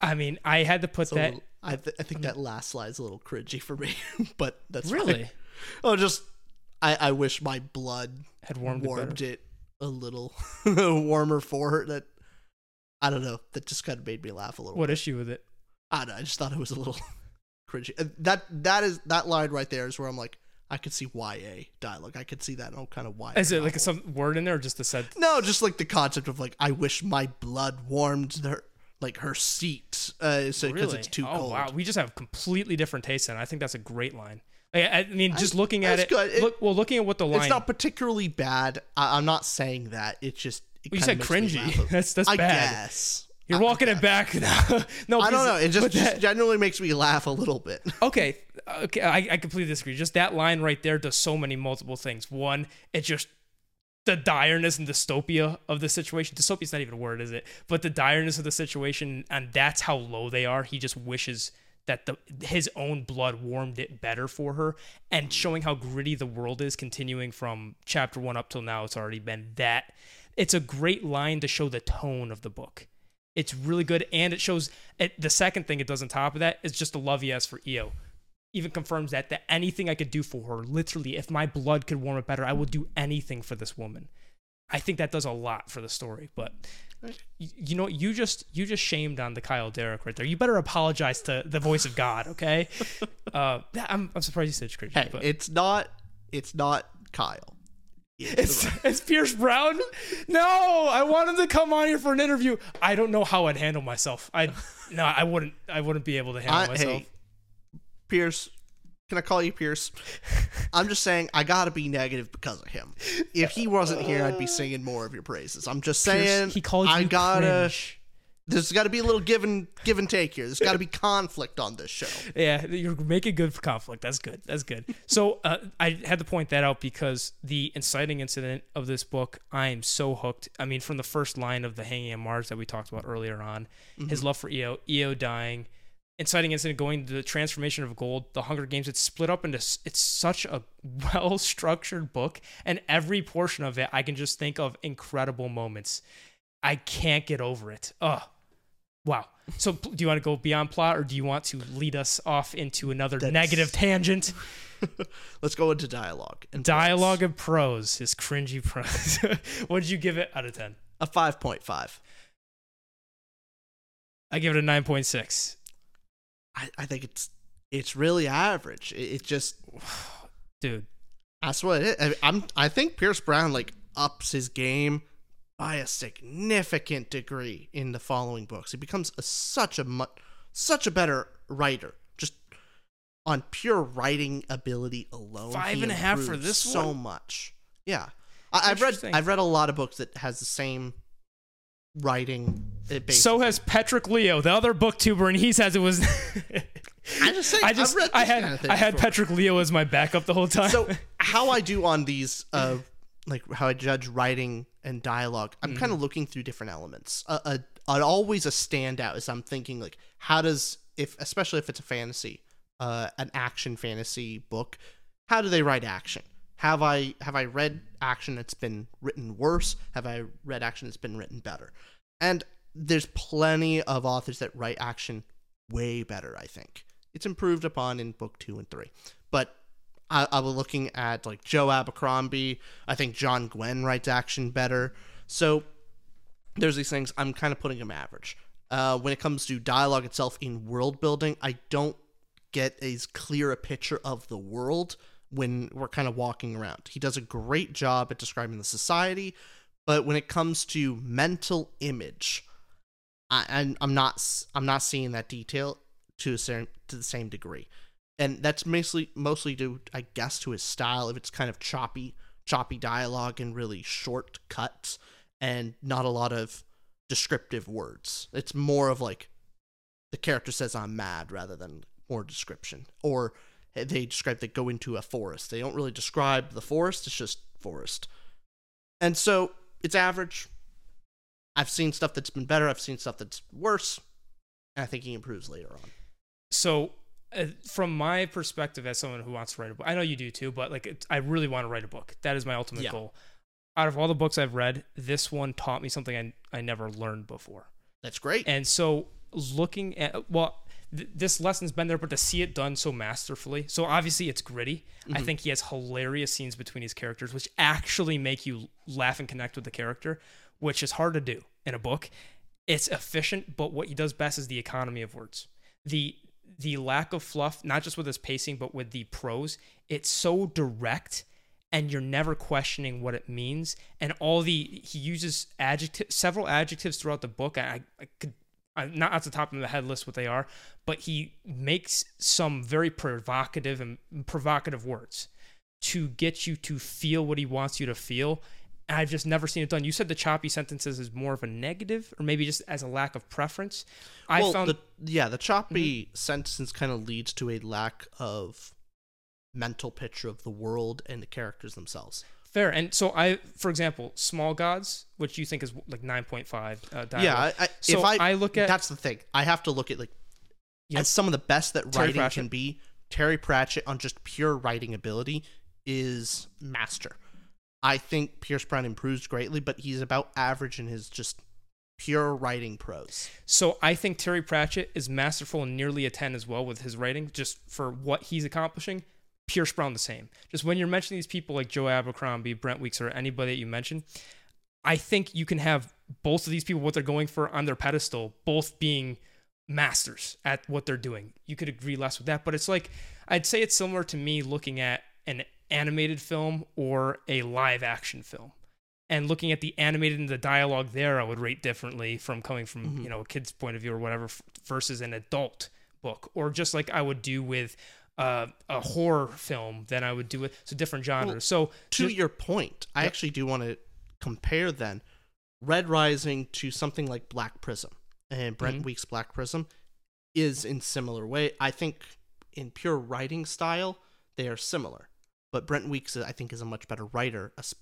I mean, I had to put It's that. little- I, th- I think that last slide's a little cringy for me, but that's fine. Really? Oh, just I, I wish my blood Had warmed it it, a little warmer for her. That I don't know. That just kind of made me laugh a little. What bit. issue with it? I don't know. I just thought it was a little cringy. Uh, That that is that line right there is where I'm like, I could see YA dialogue. I could see that oh kind of YA. Is it like some word in there or just a said? No, just like the concept of like, I wish my blood warmed her like her seat, uh, so because Really? it's too oh, cold. wow. We just have completely different tastes, and I think that's a great line. I, I mean, just I- looking at it, good. It- look, well, looking at what the line. It's not particularly bad. I, I'm not saying that. It's just it Well, you said cringy. That's- that's I bad. guess. You're walking it back now. no, I don't know. It just, but just that- genuinely makes me laugh a little bit. okay, okay, I, I completely disagree. Just that line right there does so many multiple things. One, it just the direness and dystopia of the situation. Dystopia is not even a word, is it? But the direness of the situation, and that's how low they are. He just wishes that the his own blood warmed it better for her, and showing how gritty the world is. Continuing from chapter one up till now, it's already been that. It's a great line to show the tone of the book. It's really good, and it shows it, the second thing it does on top of that is just the love he has for Eo. Even confirms that that anything I could do for her, literally, if my blood could warm it better, I would do anything for this woman. I think that does a lot for the story. But you, you know, you just you just shamed on the Kyle Derrick right there. You better apologize to the voice of God, okay? uh, I'm I'm surprised you said cringy, hey, but it's not. It's not Kyle. It's, it's Pierce Brown. No, I want him to come on here for an interview. I don't know how I'd handle myself. I no, I wouldn't. I wouldn't be able to handle I, myself. hey, Pierce. Can I call you Pierce? I'm just saying I gotta be negative because of him. If he wasn't here, I'd be uh, singing more of your praises. I'm just saying Pierce, he called you I gotta. cringe. There's got to be a little give and give and take here. There's got to be conflict on this show. Yeah, you're making good for conflict. That's good. That's good. So uh, I had to point that out because the inciting incident of this book, I am so hooked. I mean, from the first line of the Hanging on Mars that we talked about earlier on, his love for Eo, Eo dying, inciting incident going to the transformation of gold, the Hunger Games. It's split up into. It's such a well structured book, and every portion of it, I can just think of incredible moments. I can't get over it. Ugh. Wow. So, do you want to go beyond plot, or do you want to lead us off into another That's- negative tangent? Let's go into dialogue. And Dialogue prose. of prose is cringy prose. what did you give it out of ten? a five point five. I give it a nine point six. I, I think it's it's really average. It, it just Dude, that's what it is. I, I'm I think Pierce Brown like ups his game by a significant degree in the following books. He becomes a, such a mu- such a better writer. Just on pure writing ability alone, Five he and a half for improves this so one? much. Yeah, I, I've read I've read a lot of books that has the same writing. Basically. So has Petrik Leo, the other booktuber, and he says it was. I just say I just I've read I had kind of thing I had before. Petrik Leo as my backup the whole time. so how I do on these, uh, like how I judge writing and dialogue, I'm kind Mm-hmm. of looking through different elements. Uh, uh, uh, always a standout is I'm thinking like, how does if especially if it's a fantasy, uh, an action fantasy book, how do they write action? Have I have I read action that's been written worse? Have I read action that's been written better? And there's plenty of authors that write action way better. I think it's improved upon in book two and three, but I, I was looking at like Joe Abercrombie. I think John Gwynne writes action better. So there's these things. I'm kind of putting him average. Uh, when it comes to dialogue itself in world building, I don't get as clear a picture of the world when we're kind of walking around. He does a great job at describing the society, but when it comes to mental image, I, I'm, I'm not I'm not seeing that detail to a certain, to the same degree, and that's mostly mostly due, I guess, to his style. If it's kind of choppy, choppy dialogue and really short cuts, and not a lot of descriptive words. It's more of like the character says I'm mad rather than more description, or they describe they go into a forest. They don't really describe the forest. It's just forest, and so it's average. I've seen stuff that's been better. I've seen stuff that's worse. And I think he improves later on. so uh, from my perspective as someone who wants to write a book i know you do too but like it, i really want to write a book. That is my ultimate Yeah. goal. Out of all the books i've read this one taught me something i, I never learned before. That's great. and so looking at well th- this lesson's been there but to see it done so masterfully so obviously it's gritty. I think he has hilarious scenes between his characters which actually make you laugh and connect with the character which is hard to do in a book. It's efficient but what he does best is the economy of words. The the lack of fluff not just with his pacing but with the prose it's so direct and you're never questioning what it means. And all the he uses adjective several adjectives throughout the book. I, I could I'm not at the top of my head list what they are but he makes some very provocative and provocative words to get you to feel what he wants you to feel and I've just never seen it done. You said the choppy sentences is more of a negative, or maybe just as a lack of preference. I well, found the, yeah, the choppy sentence kind of leads to a lack of mental picture of the world and the characters themselves. Fair. And so I, for example, Small Gods, which you think is like 9.5 uh. Yeah, I, I, so if I, I look at that's the thing. I have to look at like Yep. as some of the best that Terry writing Pratchett. can be. Terry Pratchett on just pure writing ability is master. I think Pierce Brown improves greatly, but he's about average in his just pure writing prose. So I think Terry Pratchett is masterful and nearly a 10 as well with his writing, just for what he's accomplishing. Pierce Brown the same. Just when you're mentioning these people like Joe Abercrombie, Brent Weeks, or anybody that you mention, I think you can have both of these people what they're going for on their pedestal, both being masters at what they're doing. You could agree less with that, but it's like I'd say it's similar to me looking at an animated film or a live action film. And looking at the animated and the dialogue there, I would rate differently from coming from you know a kid's point of view or whatever versus an adult book, or just like I would do with uh, a horror film than I would do with so different genres. Well, so To just- your point, I Yep. actually do want to compare then Red Rising to something like Black Prism. And Brent Mhm. Week's Black Prism is in similar way. I think in pure writing style, they are similar. But Brent Weeks, I think, is a much better writer as-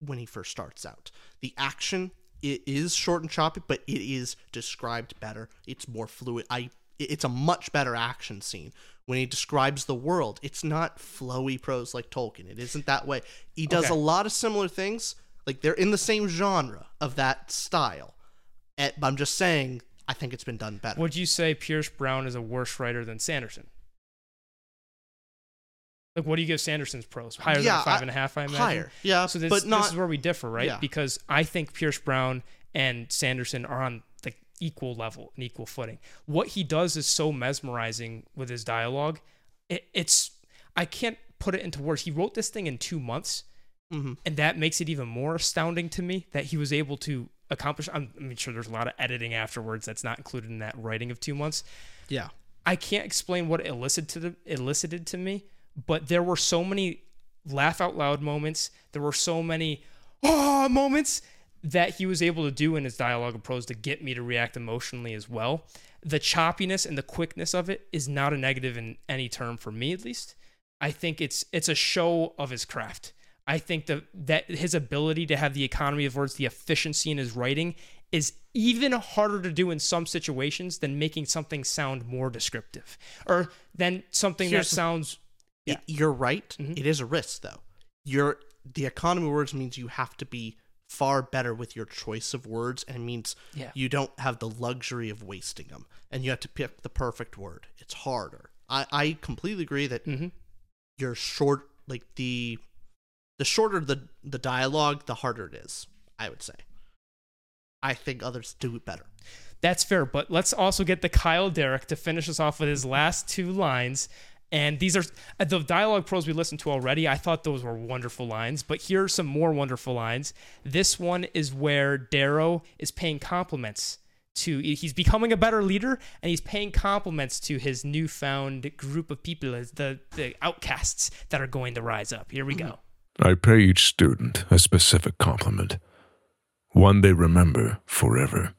when he first starts out. The action it is short and choppy, but it is described better. It's more fluid. I it's a much better action scene when he describes the world. It's not flowy prose like Tolkien. It isn't that way. He does Okay. a lot of similar things. Like they're in the same genre of that style. And, but I'm just saying, I think it's been done better. would you say Pierce Brown is a worse writer than Sanderson? Like, what do you give Sanderson's prose? Higher Yeah, than five I- and a half, I imagine. higher. Yeah, So this, but not- this is where we differ, right? Yeah. Because I think Pierce Brown and Sanderson are on like equal level and equal footing. What he does is so mesmerizing with his dialogue. It, it's I can't put it into words. He wrote this thing in two months, Mhm. And that makes it even more astounding to me that he was able to accomplish. I'm, I mean, sure, there's a lot of editing afterwards that's not included in that writing of two months. Yeah. I can't explain what it elicited to the, elicited to me, but there were so many laugh out loud moments. There were so many oh moments that he was able to do in his dialogue and prose to get me to react emotionally as well. The choppiness and the quickness of it is not a negative in any term for me, at least. I think it's it's a show of his craft. I think that that his ability to have the economy of words, the efficiency in his writing, is even harder to do in some situations than making something sound more descriptive, or than something Here's that the- sounds. Y- You're right. Mhm. It is a risk, though. You're the economy of words means you have to be far better with your choice of words, and it means Yeah. you don't have the luxury of wasting them, and you have to pick the perfect word. It's harder. I, I completely agree that Mhm. you're short. Like the the shorter the the dialogue, the harder it is. I would say. I think others do it better. That's fair, but let's also get the Kyle Derrick to finish us off with his last two lines. And these are uh, the dialogue pros we listened to already. I thought those were wonderful lines, but here are some more wonderful lines. This one is where Darrow is paying compliments to, he's becoming a better leader and he's paying compliments to his newfound group of people, the, the outcasts that are going to rise up. Here we go. I pay each student a specific compliment, one they remember forever.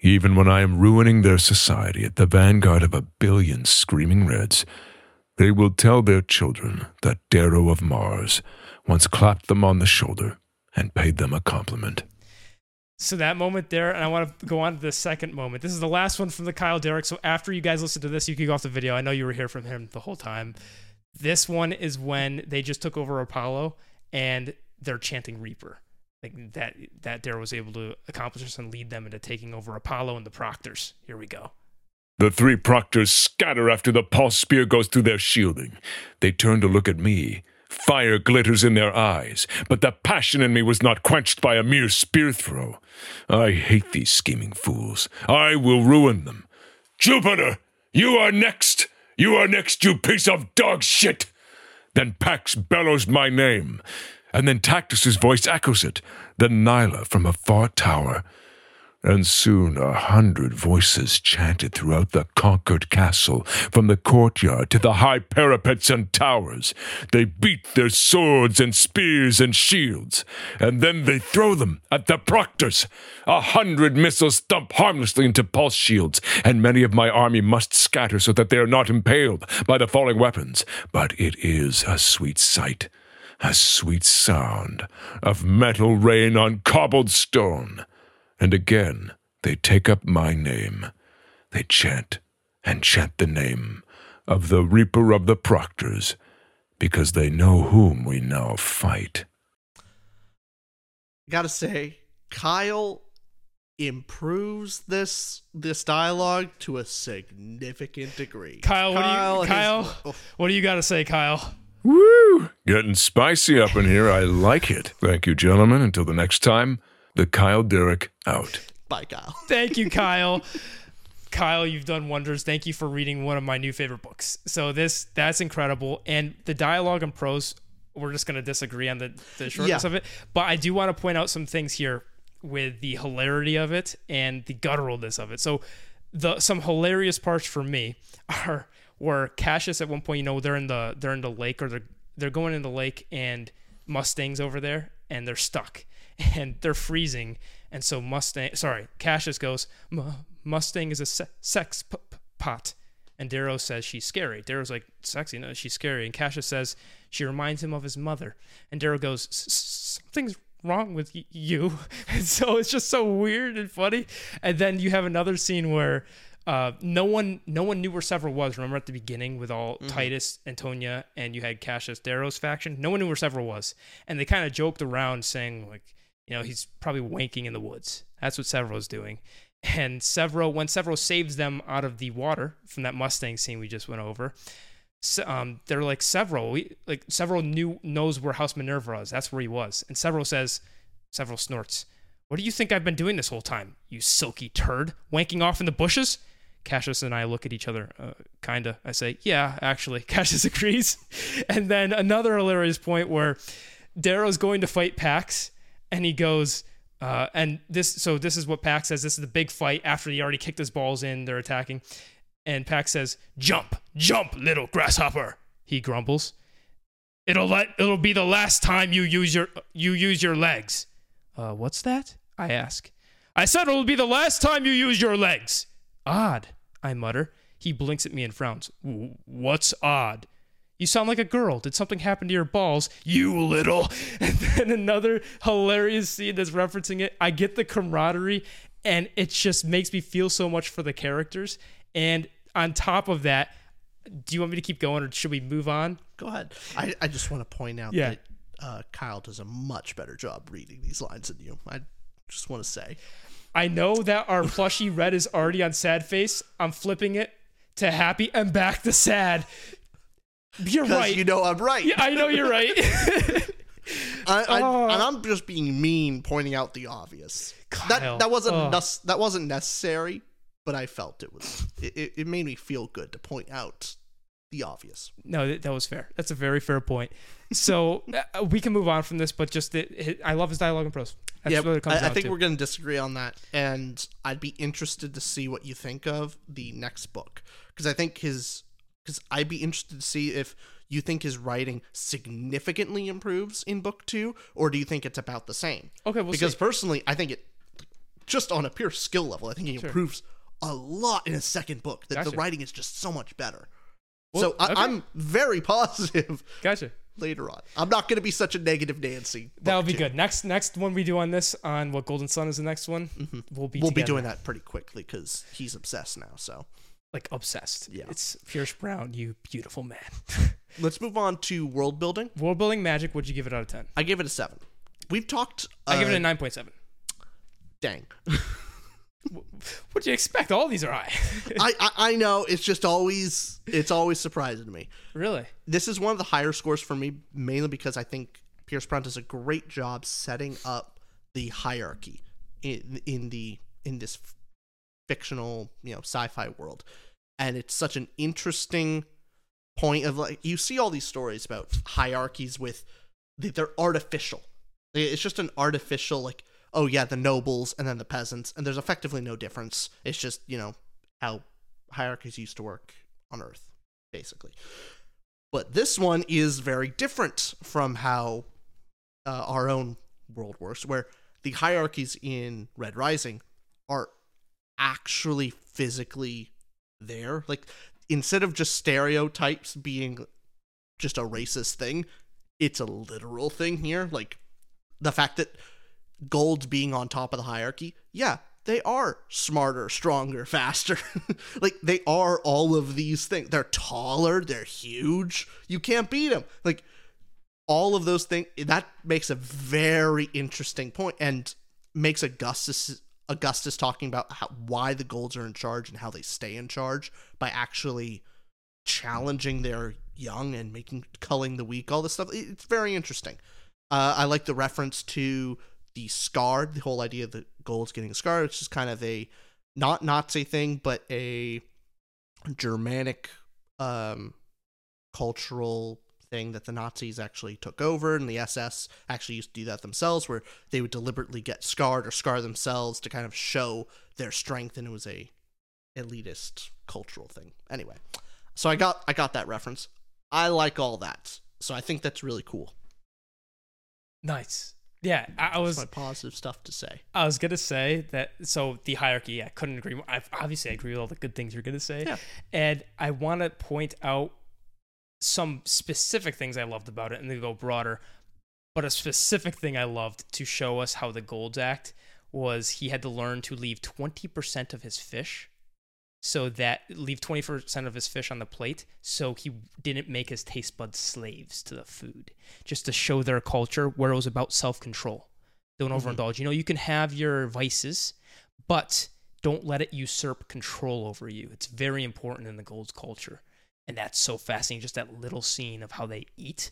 Even when I am ruining their society at the vanguard of a billion screaming reds, they will tell their children that Darrow of Mars once clapped them on the shoulder and paid them a compliment. So that moment there, and I want to go on to the second moment. This is the last one from the Kyle Derrick. So after you guys listen to this, you can go off the video. I know you were here from him the whole time. This one is when they just took over Apollo and they're chanting Reaper. Like that that Darrow was able to accomplish this and lead them into taking over Apollo and the Proctors. Here we go. The three proctors scatter after the pulse spear goes through their shielding. They turn to look at me. Fire glitters in their eyes, but the passion in me was not quenched by a mere spear throw. I hate these scheming fools. I will ruin them. Jupiter, you are next. You are next, you piece of dog shit. Then Pax bellows my name, and then Tactus's voice echoes it. Then Nyla from a far tower. And soon a hundred voices chanted throughout the conquered castle, from the courtyard to the high parapets and towers. They beat their swords and spears and shields, and then they throw them at the proctors. A hundred missiles thump harmlessly into pulse shields, and many of my army must scatter so that they are not impaled by the falling weapons. But it is a sweet sight, a sweet sound of metal rain on cobbled stone. And again they take up my name. They chant and chant the name of the Reaper of the Proctors, because they know whom we now fight. gotta say, Kyle improves this this dialogue to a significant degree. Kyle, what do you has- Kyle? oh, What do you got to say, Kyle? Woo! Getting spicy up in here. I like it. Thank you, gentlemen. Until the next time, the Kyle Derrick out. bye, Kyle. Thank you, Kyle. Kyle, you've done wonders. Thank you for reading one of my new favorite books. So this that's incredible. And the dialogue and prose, we're just gonna disagree on the, the shortness Yeah. of it. But I do want to point out some things here with the hilarity of it and the gutturalness of it. So the some hilarious parts for me are where Cassius at one point, you know, they're in the they're in the lake or they're they're going in the lake and Mustang's over there and they're stuck and they're freezing. And so Mustang, sorry, Cassius goes, "Mu- Mustang is a se- sex p- p- pot. And Darrow says she's scary. Darrow's like, sexy, no, she's scary. And Cassius says she reminds him of his mother. And Darrow goes, "S- s- something's wrong with y- you. And so it's just so weird and funny. And then you have another scene where uh, no one no one knew where Sevro was. Remember at the beginning with all Titus, Antonia, and you had Cassius Darrow's faction? No one knew where Sevro was. And they kind of joked around saying, like, you know, he's probably wanking in the woods. That's what Sevro's doing. And Sevro, when Sevro saves them out of the water from that Mustang scene we just went over, um, they're like Sevro, we, like Sevro knew knows where House Minerva is. That's where he was. And Sevro says, Sevro snorts, "What do you think I've been doing this whole time? You silky turd, wanking off in the bushes." Cassius and I look at each other, uh, kinda. I say, "Yeah, actually." Cassius agrees. And then another hilarious point where Darrow's going to fight Pax, and he goes, uh, and this, so this is what Pax says. This is the big fight after he already kicked his balls in. They're attacking, and Pax says, "Jump, jump, little grasshopper." He grumbles. It'll let, it'll be the last time you use your you use your legs. Uh, what's that? I ask. I said it'll be the last time you use your legs. Odd, I mutter. He blinks at me and frowns. "W- What's odd? You sound like a girl. Did something happen to your balls? You little. And then another hilarious scene that's referencing it. I get the camaraderie, and it just makes me feel so much for the characters. And on top of that, do you want me to keep going or should we move on? Go ahead. I, I just want to point out Yeah. that uh, Kyle does a much better job reading these lines than you. I just want to say. I know that our plushy red is already on sad face. I'm flipping it to happy and back to sad. You're right. you know I'm right. Yeah, I know you're right. I, I, Oh. and I'm just being mean, pointing out the obvious. Kyle. That that wasn't Oh. nec- that wasn't necessary, but I felt it was. It, it, made me feel good to point out the obvious. no, that, that was fair. That's a very fair point. So uh, we can move on from this, but just it, it, I love his dialogue and prose. That's yeah, what it comes I, I think to. we're going to disagree on that, and I'd be interested to see what you think of the next book because I think his because I'd be interested to see if you think his writing significantly improves in book two, or do you think it's about the same? Okay, we'll because see. personally, I think it just on a pure skill level, I think he improves a lot in his second book. That the writing is just so much better. Well, so I, okay. I'm very positive Gotcha. later on. I'm not going to be such a negative Nancy. That would be two. good. Next next one we do on this on what Golden Son is the next one. We'll be Mm-hmm. We'll be doing that pretty quickly because he's obsessed now. So like obsessed. Yeah. It's Pierce Brown, you beautiful man. let's move on to world building. World building magic. Would you give it out of ten? I give it a seven. We've talked. I give it uh, a nine point seven. Dang. What'd you expect? All these are high. I, I I know it's just always it's always surprising to me. really? This is one of the higher scores for me, mainly because I think Pierce Brown does a great job setting up the hierarchy in in the in this fictional you know sci-fi world, and it's such an interesting point of like you see all these stories about hierarchies with they're artificial. It's just an artificial like oh yeah the nobles and then the peasants and there's effectively no difference. It's just you know how hierarchies used to work on Earth basically. But this one is very different from how uh, our own world works, where the hierarchies in Red Rising are actually physically there. Like, instead of just stereotypes being just a racist thing, it's a literal thing here. Like, the fact that gold's being on top of the hierarchy, yeah, they are smarter, stronger, faster. like they are all of these things. They're taller, they're huge. You can't beat them. Like all of those things that makes a very interesting point and makes Augustus Augustus talking about how, why the golds are in charge and how they stay in charge by actually challenging their young and making culling the weak all this stuff. It's very interesting. Uh, i like the reference to the scar the whole idea of the golds getting a scar it's just kind of a not nazi thing but a germanic um cultural thing that the nazis actually took over and the ss actually used to do that themselves where they would deliberately get scarred or scar themselves to kind of show their strength and it was a elitist cultural thing anyway so i got i got that reference i like all that so i think that's really cool Nice. Yeah, I, I was my positive stuff to say I was gonna say that. So the hierarchy, I couldn't agree more. I obviously I agree with all the good things you're gonna say, Yeah. and I want to point out some specific things I loved about it, and then go broader. But a specific thing I loved to show us how the Golds act was he had to learn to leave twenty percent of his fish, so that leave twenty percent of his fish on the plate, so he didn't make his taste buds slaves to the food, just to show their culture where it was about self control. Don't mm-hmm. overindulge. You know, you can have your vices, but don't let it usurp control over you. It's very important in the Golds culture. And that's so fascinating. Just that little scene of how they eat.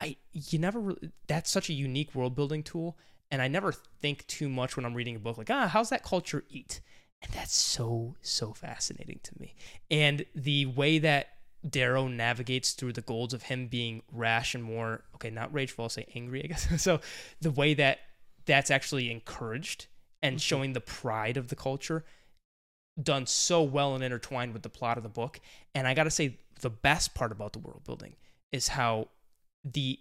I you never really, that's such a unique world building tool. And I never think too much when I'm reading a book like, ah, how's that culture eat? And that's so, so fascinating to me. And the way that Darrow navigates through the golds of him being rash and more okay, not rageful, I'll say angry, I guess. so the way that that's actually encouraged and showing the pride of the culture done so well and intertwined with the plot of the book. And I got to say, the best part about the world building is how the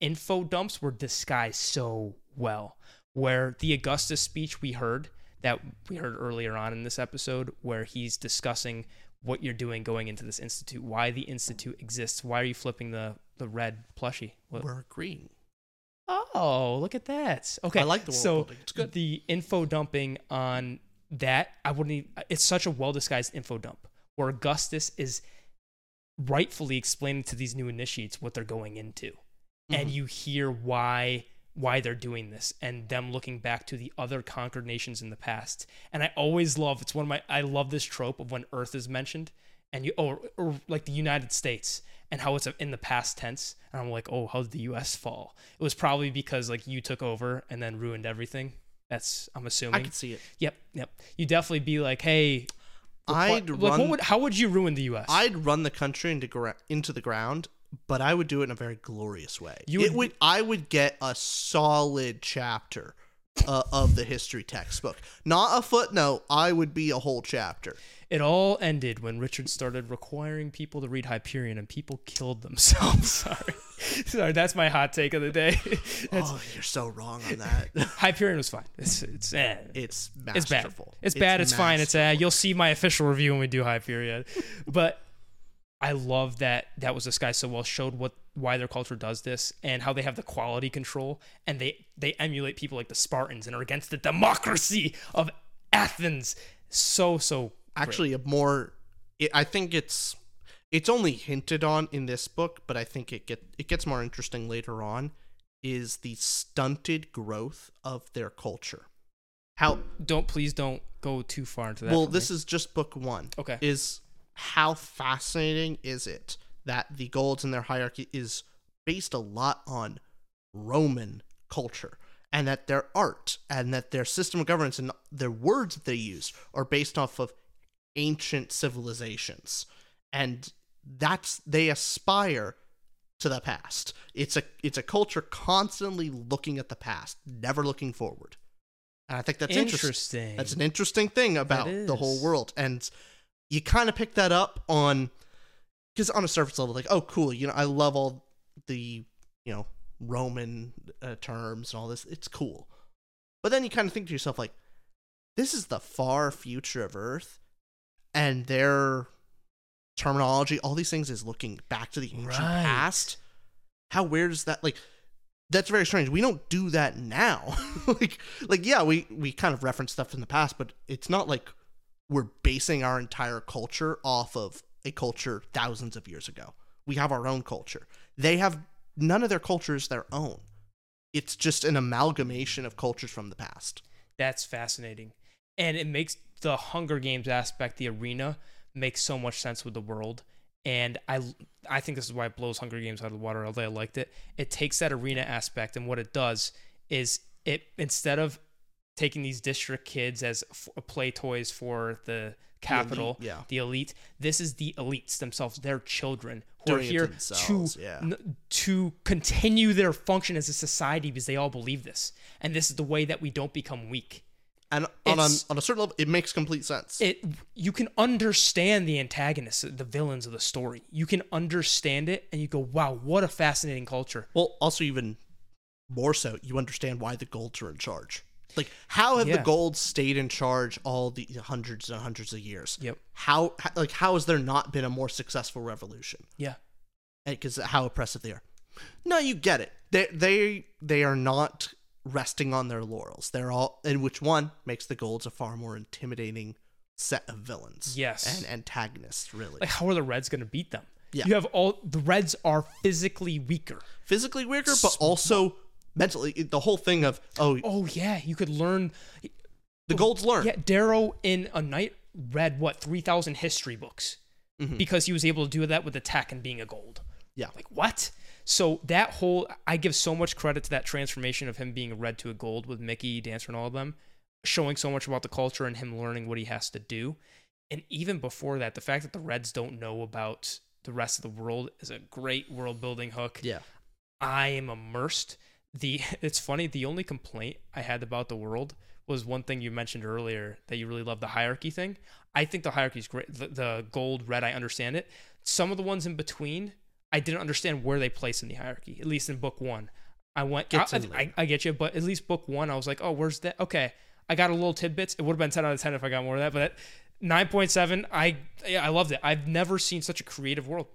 info dumps were disguised so well. Where the Augustus speech we heard, that we heard earlier on in this episode, where he's discussing what you're doing going into this institute, why the institute exists, why are you flipping the the red plushie? What- We're agreeing. Oh, look at that. Okay. I like the world so building. It's good. The info dumping on that, I wouldn't even, it's such a well disguised info dump where Augustus is rightfully explaining to these new initiates what they're going into. And Mm-hmm. you hear why why they're doing this and them looking back to the other conquered nations in the past. And I always love it's one of my I love this trope of when Earth is mentioned and you or, or like the United States and how it's in the past tense. And I'm like, oh, how did the U.S. fall? It was probably because like you took over and then ruined everything. That's I'm assuming. I can see it. Yep, yep. You definitely be like, hey, I'd what, run. like, what would, how would you ruin the U.S.? I'd run the country into gra- into the ground, but I would do it in a very glorious way. You it would- would. I would get a solid chapter uh, of the history textbook, not a footnote. I would be a whole chapter. It all ended when Richard started requiring people to read Hyperion and people killed themselves. Sorry. Sorry, that's my hot take of the day. Oh, you're so wrong on that. Hyperion was fine. It's it's eh. it's it's bad. masterful. It's bad. It's fine. It's masterful. you'll see my official review when we do Hyperion. but I love that that was this guy so well showed what why their culture does this and how they have the quality control and they they emulate people like the Spartans and are against the democracy of Athens. So so great. actually a more. It, I think it's it's only hinted on in this book, but I think it get it gets more interesting later on. Is the stunted growth of their culture? How don't please don't go too far into that. well? This me. is just book one. Okay. Is how fascinating is it that the golds in their hierarchy is based a lot on Roman culture and that their art and that their system of governance and their words that they use are based off of ancient civilizations? And that's they aspire to the past. It's a it's a culture constantly looking at the past never looking forward. And i think that's interesting. Interesting. that's an interesting thing about the whole world. And you kind of pick that up on because on a surface level like oh cool you know i love all the you know roman uh, terms and all this it's cool. But then you kind of think to yourself like this is the far future of earth and their terminology all these things is looking back to the ancient Right. past. How weird is that? Like that's very strange. We don't do that now. Like like yeah we we kind of reference stuff in the past but it's not like we're basing our entire culture off of a culture thousands of years ago we have our own culture they have none of their culture is their own it's just an amalgamation of cultures from the past That's fascinating. And it makes the Hunger Games aspect, the arena, makes so much sense with the world. And I I think this is why it blows Hunger Games out of the water, although I liked it. It takes that arena aspect and what it does is it instead of taking these district kids as f- uh, play toys for the capital, elite, yeah. the elite, this is the elites themselves, their children who Doing are here to yeah. n- to continue their function as a society because they all believe this. And this is the way that we don't become weak. and on a, on a certain level it makes complete sense It you can understand the antagonists, the villains of the story. You can understand it and you go, "Wow, what a fascinating culture." Well, also even more so, you understand why the Golds are in charge. Like, how have Yeah. the Golds stayed in charge all the hundreds and hundreds of years? Yep. How, how like how has there not been a more successful revolution? Yeah. Because how oppressive they are. No, you get it. They they they are not resting on their laurels. They're all, and which one makes the Golds a far more intimidating set of villains. Yes. and antagonists really. Like how are the Reds going to beat them? Yeah. You have all the Reds are physically weaker. Physically weaker, but also mentally. The whole thing of oh, Oh yeah, you could learn the Golds learn. Yeah, Darrow in a night read what 3000 history books Mhm. because he was able to do that with attack and being a gold. Yeah. Like what? So that whole I give so much credit to that transformation of him being a red to a gold with Mickey, Dancer, and all of them, showing so much about the culture and him learning what he has to do. And even before that, the fact that the Reds don't know about the rest of the world is a great world building hook. Yeah. I am immersed. The it's funny. The only complaint I had about the world was one thing you mentioned earlier that you really love the hierarchy thing. I think the hierarchy is great. The, the gold, red, I understand it. Some of the ones in between, I didn't understand where they place in the hierarchy. At least in book one, I went. Gets I. I, I get you, but at least book one, I was like, oh, where's that? Okay, I got a little tidbits. It would have been ten out of ten if I got more of that, but. Nine point seven. I yeah, I loved it. I've never seen such a creative world.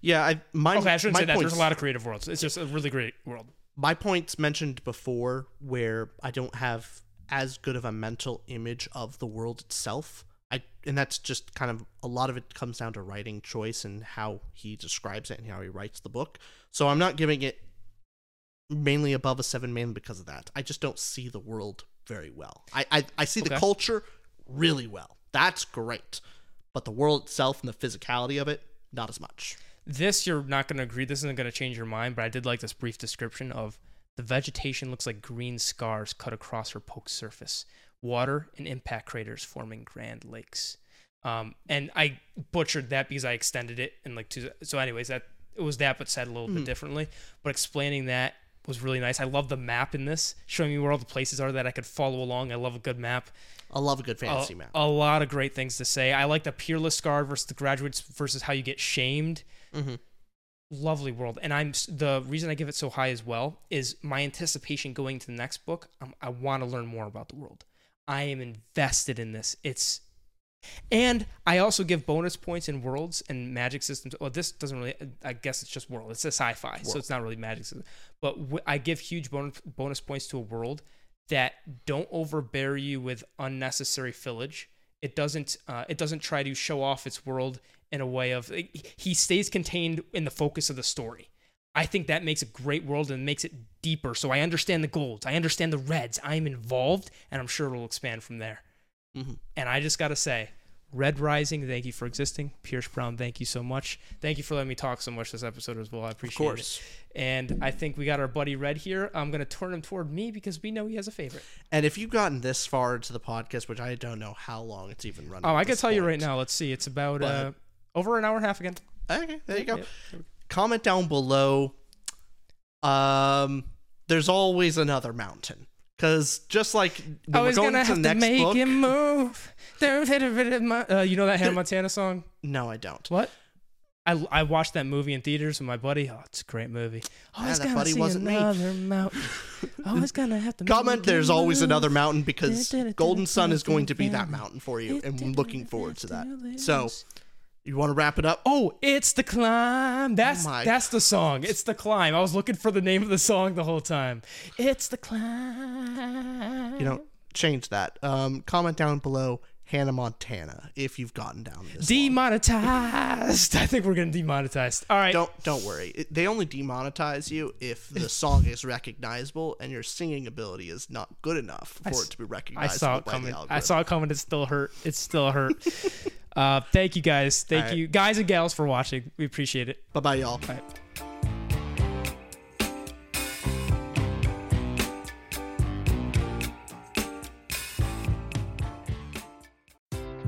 Yeah, I my Okay, I shouldn't my say that. There's a lot of creative worlds. It's just a really great world. My points mentioned before where I don't have as good of a mental image of the world itself. I and that's just kind of a lot of it comes down to writing choice and how he describes it and how he writes the book. So I'm not giving it mainly above a seven mainly because of that. I just don't see the world very well. I I, I see the culture really well. That's great. But the world itself and the physicality of it, not as much. This you're not going to agree. This isn't going to change your mind, but I did like this brief description of the vegetation looks like green scars cut across her poked surface. Water and impact craters forming grand lakes. Um, and I butchered that because I extended it and like two. So, anyways, that it was that, but said a little bit differently. But explaining that was really nice. I love the map in this, showing me where all the places are that I could follow along. I love a good map. I love a good a, fantasy map. a lot of great things to say. I like the peerless guard versus the graduates versus how you get shamed. Mhm. Lovely world, and I'm the reason I give it so high as well is my anticipation going to the next book. Um, I want to learn more about the world. I am invested in this. It's and I also give bonus points in worlds and magic systems. Well, this doesn't really. I guess it's just world. It's a sci-fi, so it's not really magic system. But w- I give huge bonus bonus points to a world that don't overbear you with unnecessary fillage. It doesn't. Uh, it doesn't try to show off its world in a way of. He stays contained in the focus of the story. I think that makes a great world and makes it deeper. So I understand the golds. I understand the reds. I'm involved, and I'm sure it'll expand from there. Mhm. And I just got to say, Red Rising, thank you for existing. Pierce Brown, thank you so much. Thank you for letting me talk so much this episode as well. I appreciate course. it. And I think we got our buddy Red here. I'm going to turn him toward me because we know he has a favorite. And if you've gotten this far into the podcast, which I don't know how long it's even running. Oh, I can tell you right now. Let's see. It's about uh, over an hour and a half again. Okay, there you go. Yep. Comment down below. Um, there's always another mountain. Because just like when I we're was going gonna to have the to next make book, him move. Uh, you know that Hannah Montana song? no, I don't. What? I, I watched that movie in theaters with my buddy. Oh, it's a great movie. Always that gonna buddy see wasn't me. another mountain. Always gonna have to Comment. There's always move. another mountain because Golden Son is going to be that mountain for you, and I'm looking forward to that. So, you want to wrap it up? Oh, it's the climb. That's my that's the song. It's the climb. I was looking for the name of the song the whole time. It's the climb. You know, change that. Um, comment down below Hannah Montana if you've gotten down this. demonetized. I think we're getting demonetized. All right. Don't don't worry. It, they only demonetize you if the song is recognizable and your singing ability is not good enough for I it to be recognized. I saw it coming. I saw it coming. It still hurt. It still hurt. uh, thank you guys. Thank right. you guys and gals for watching. We appreciate it. Bye bye, y'all. All right.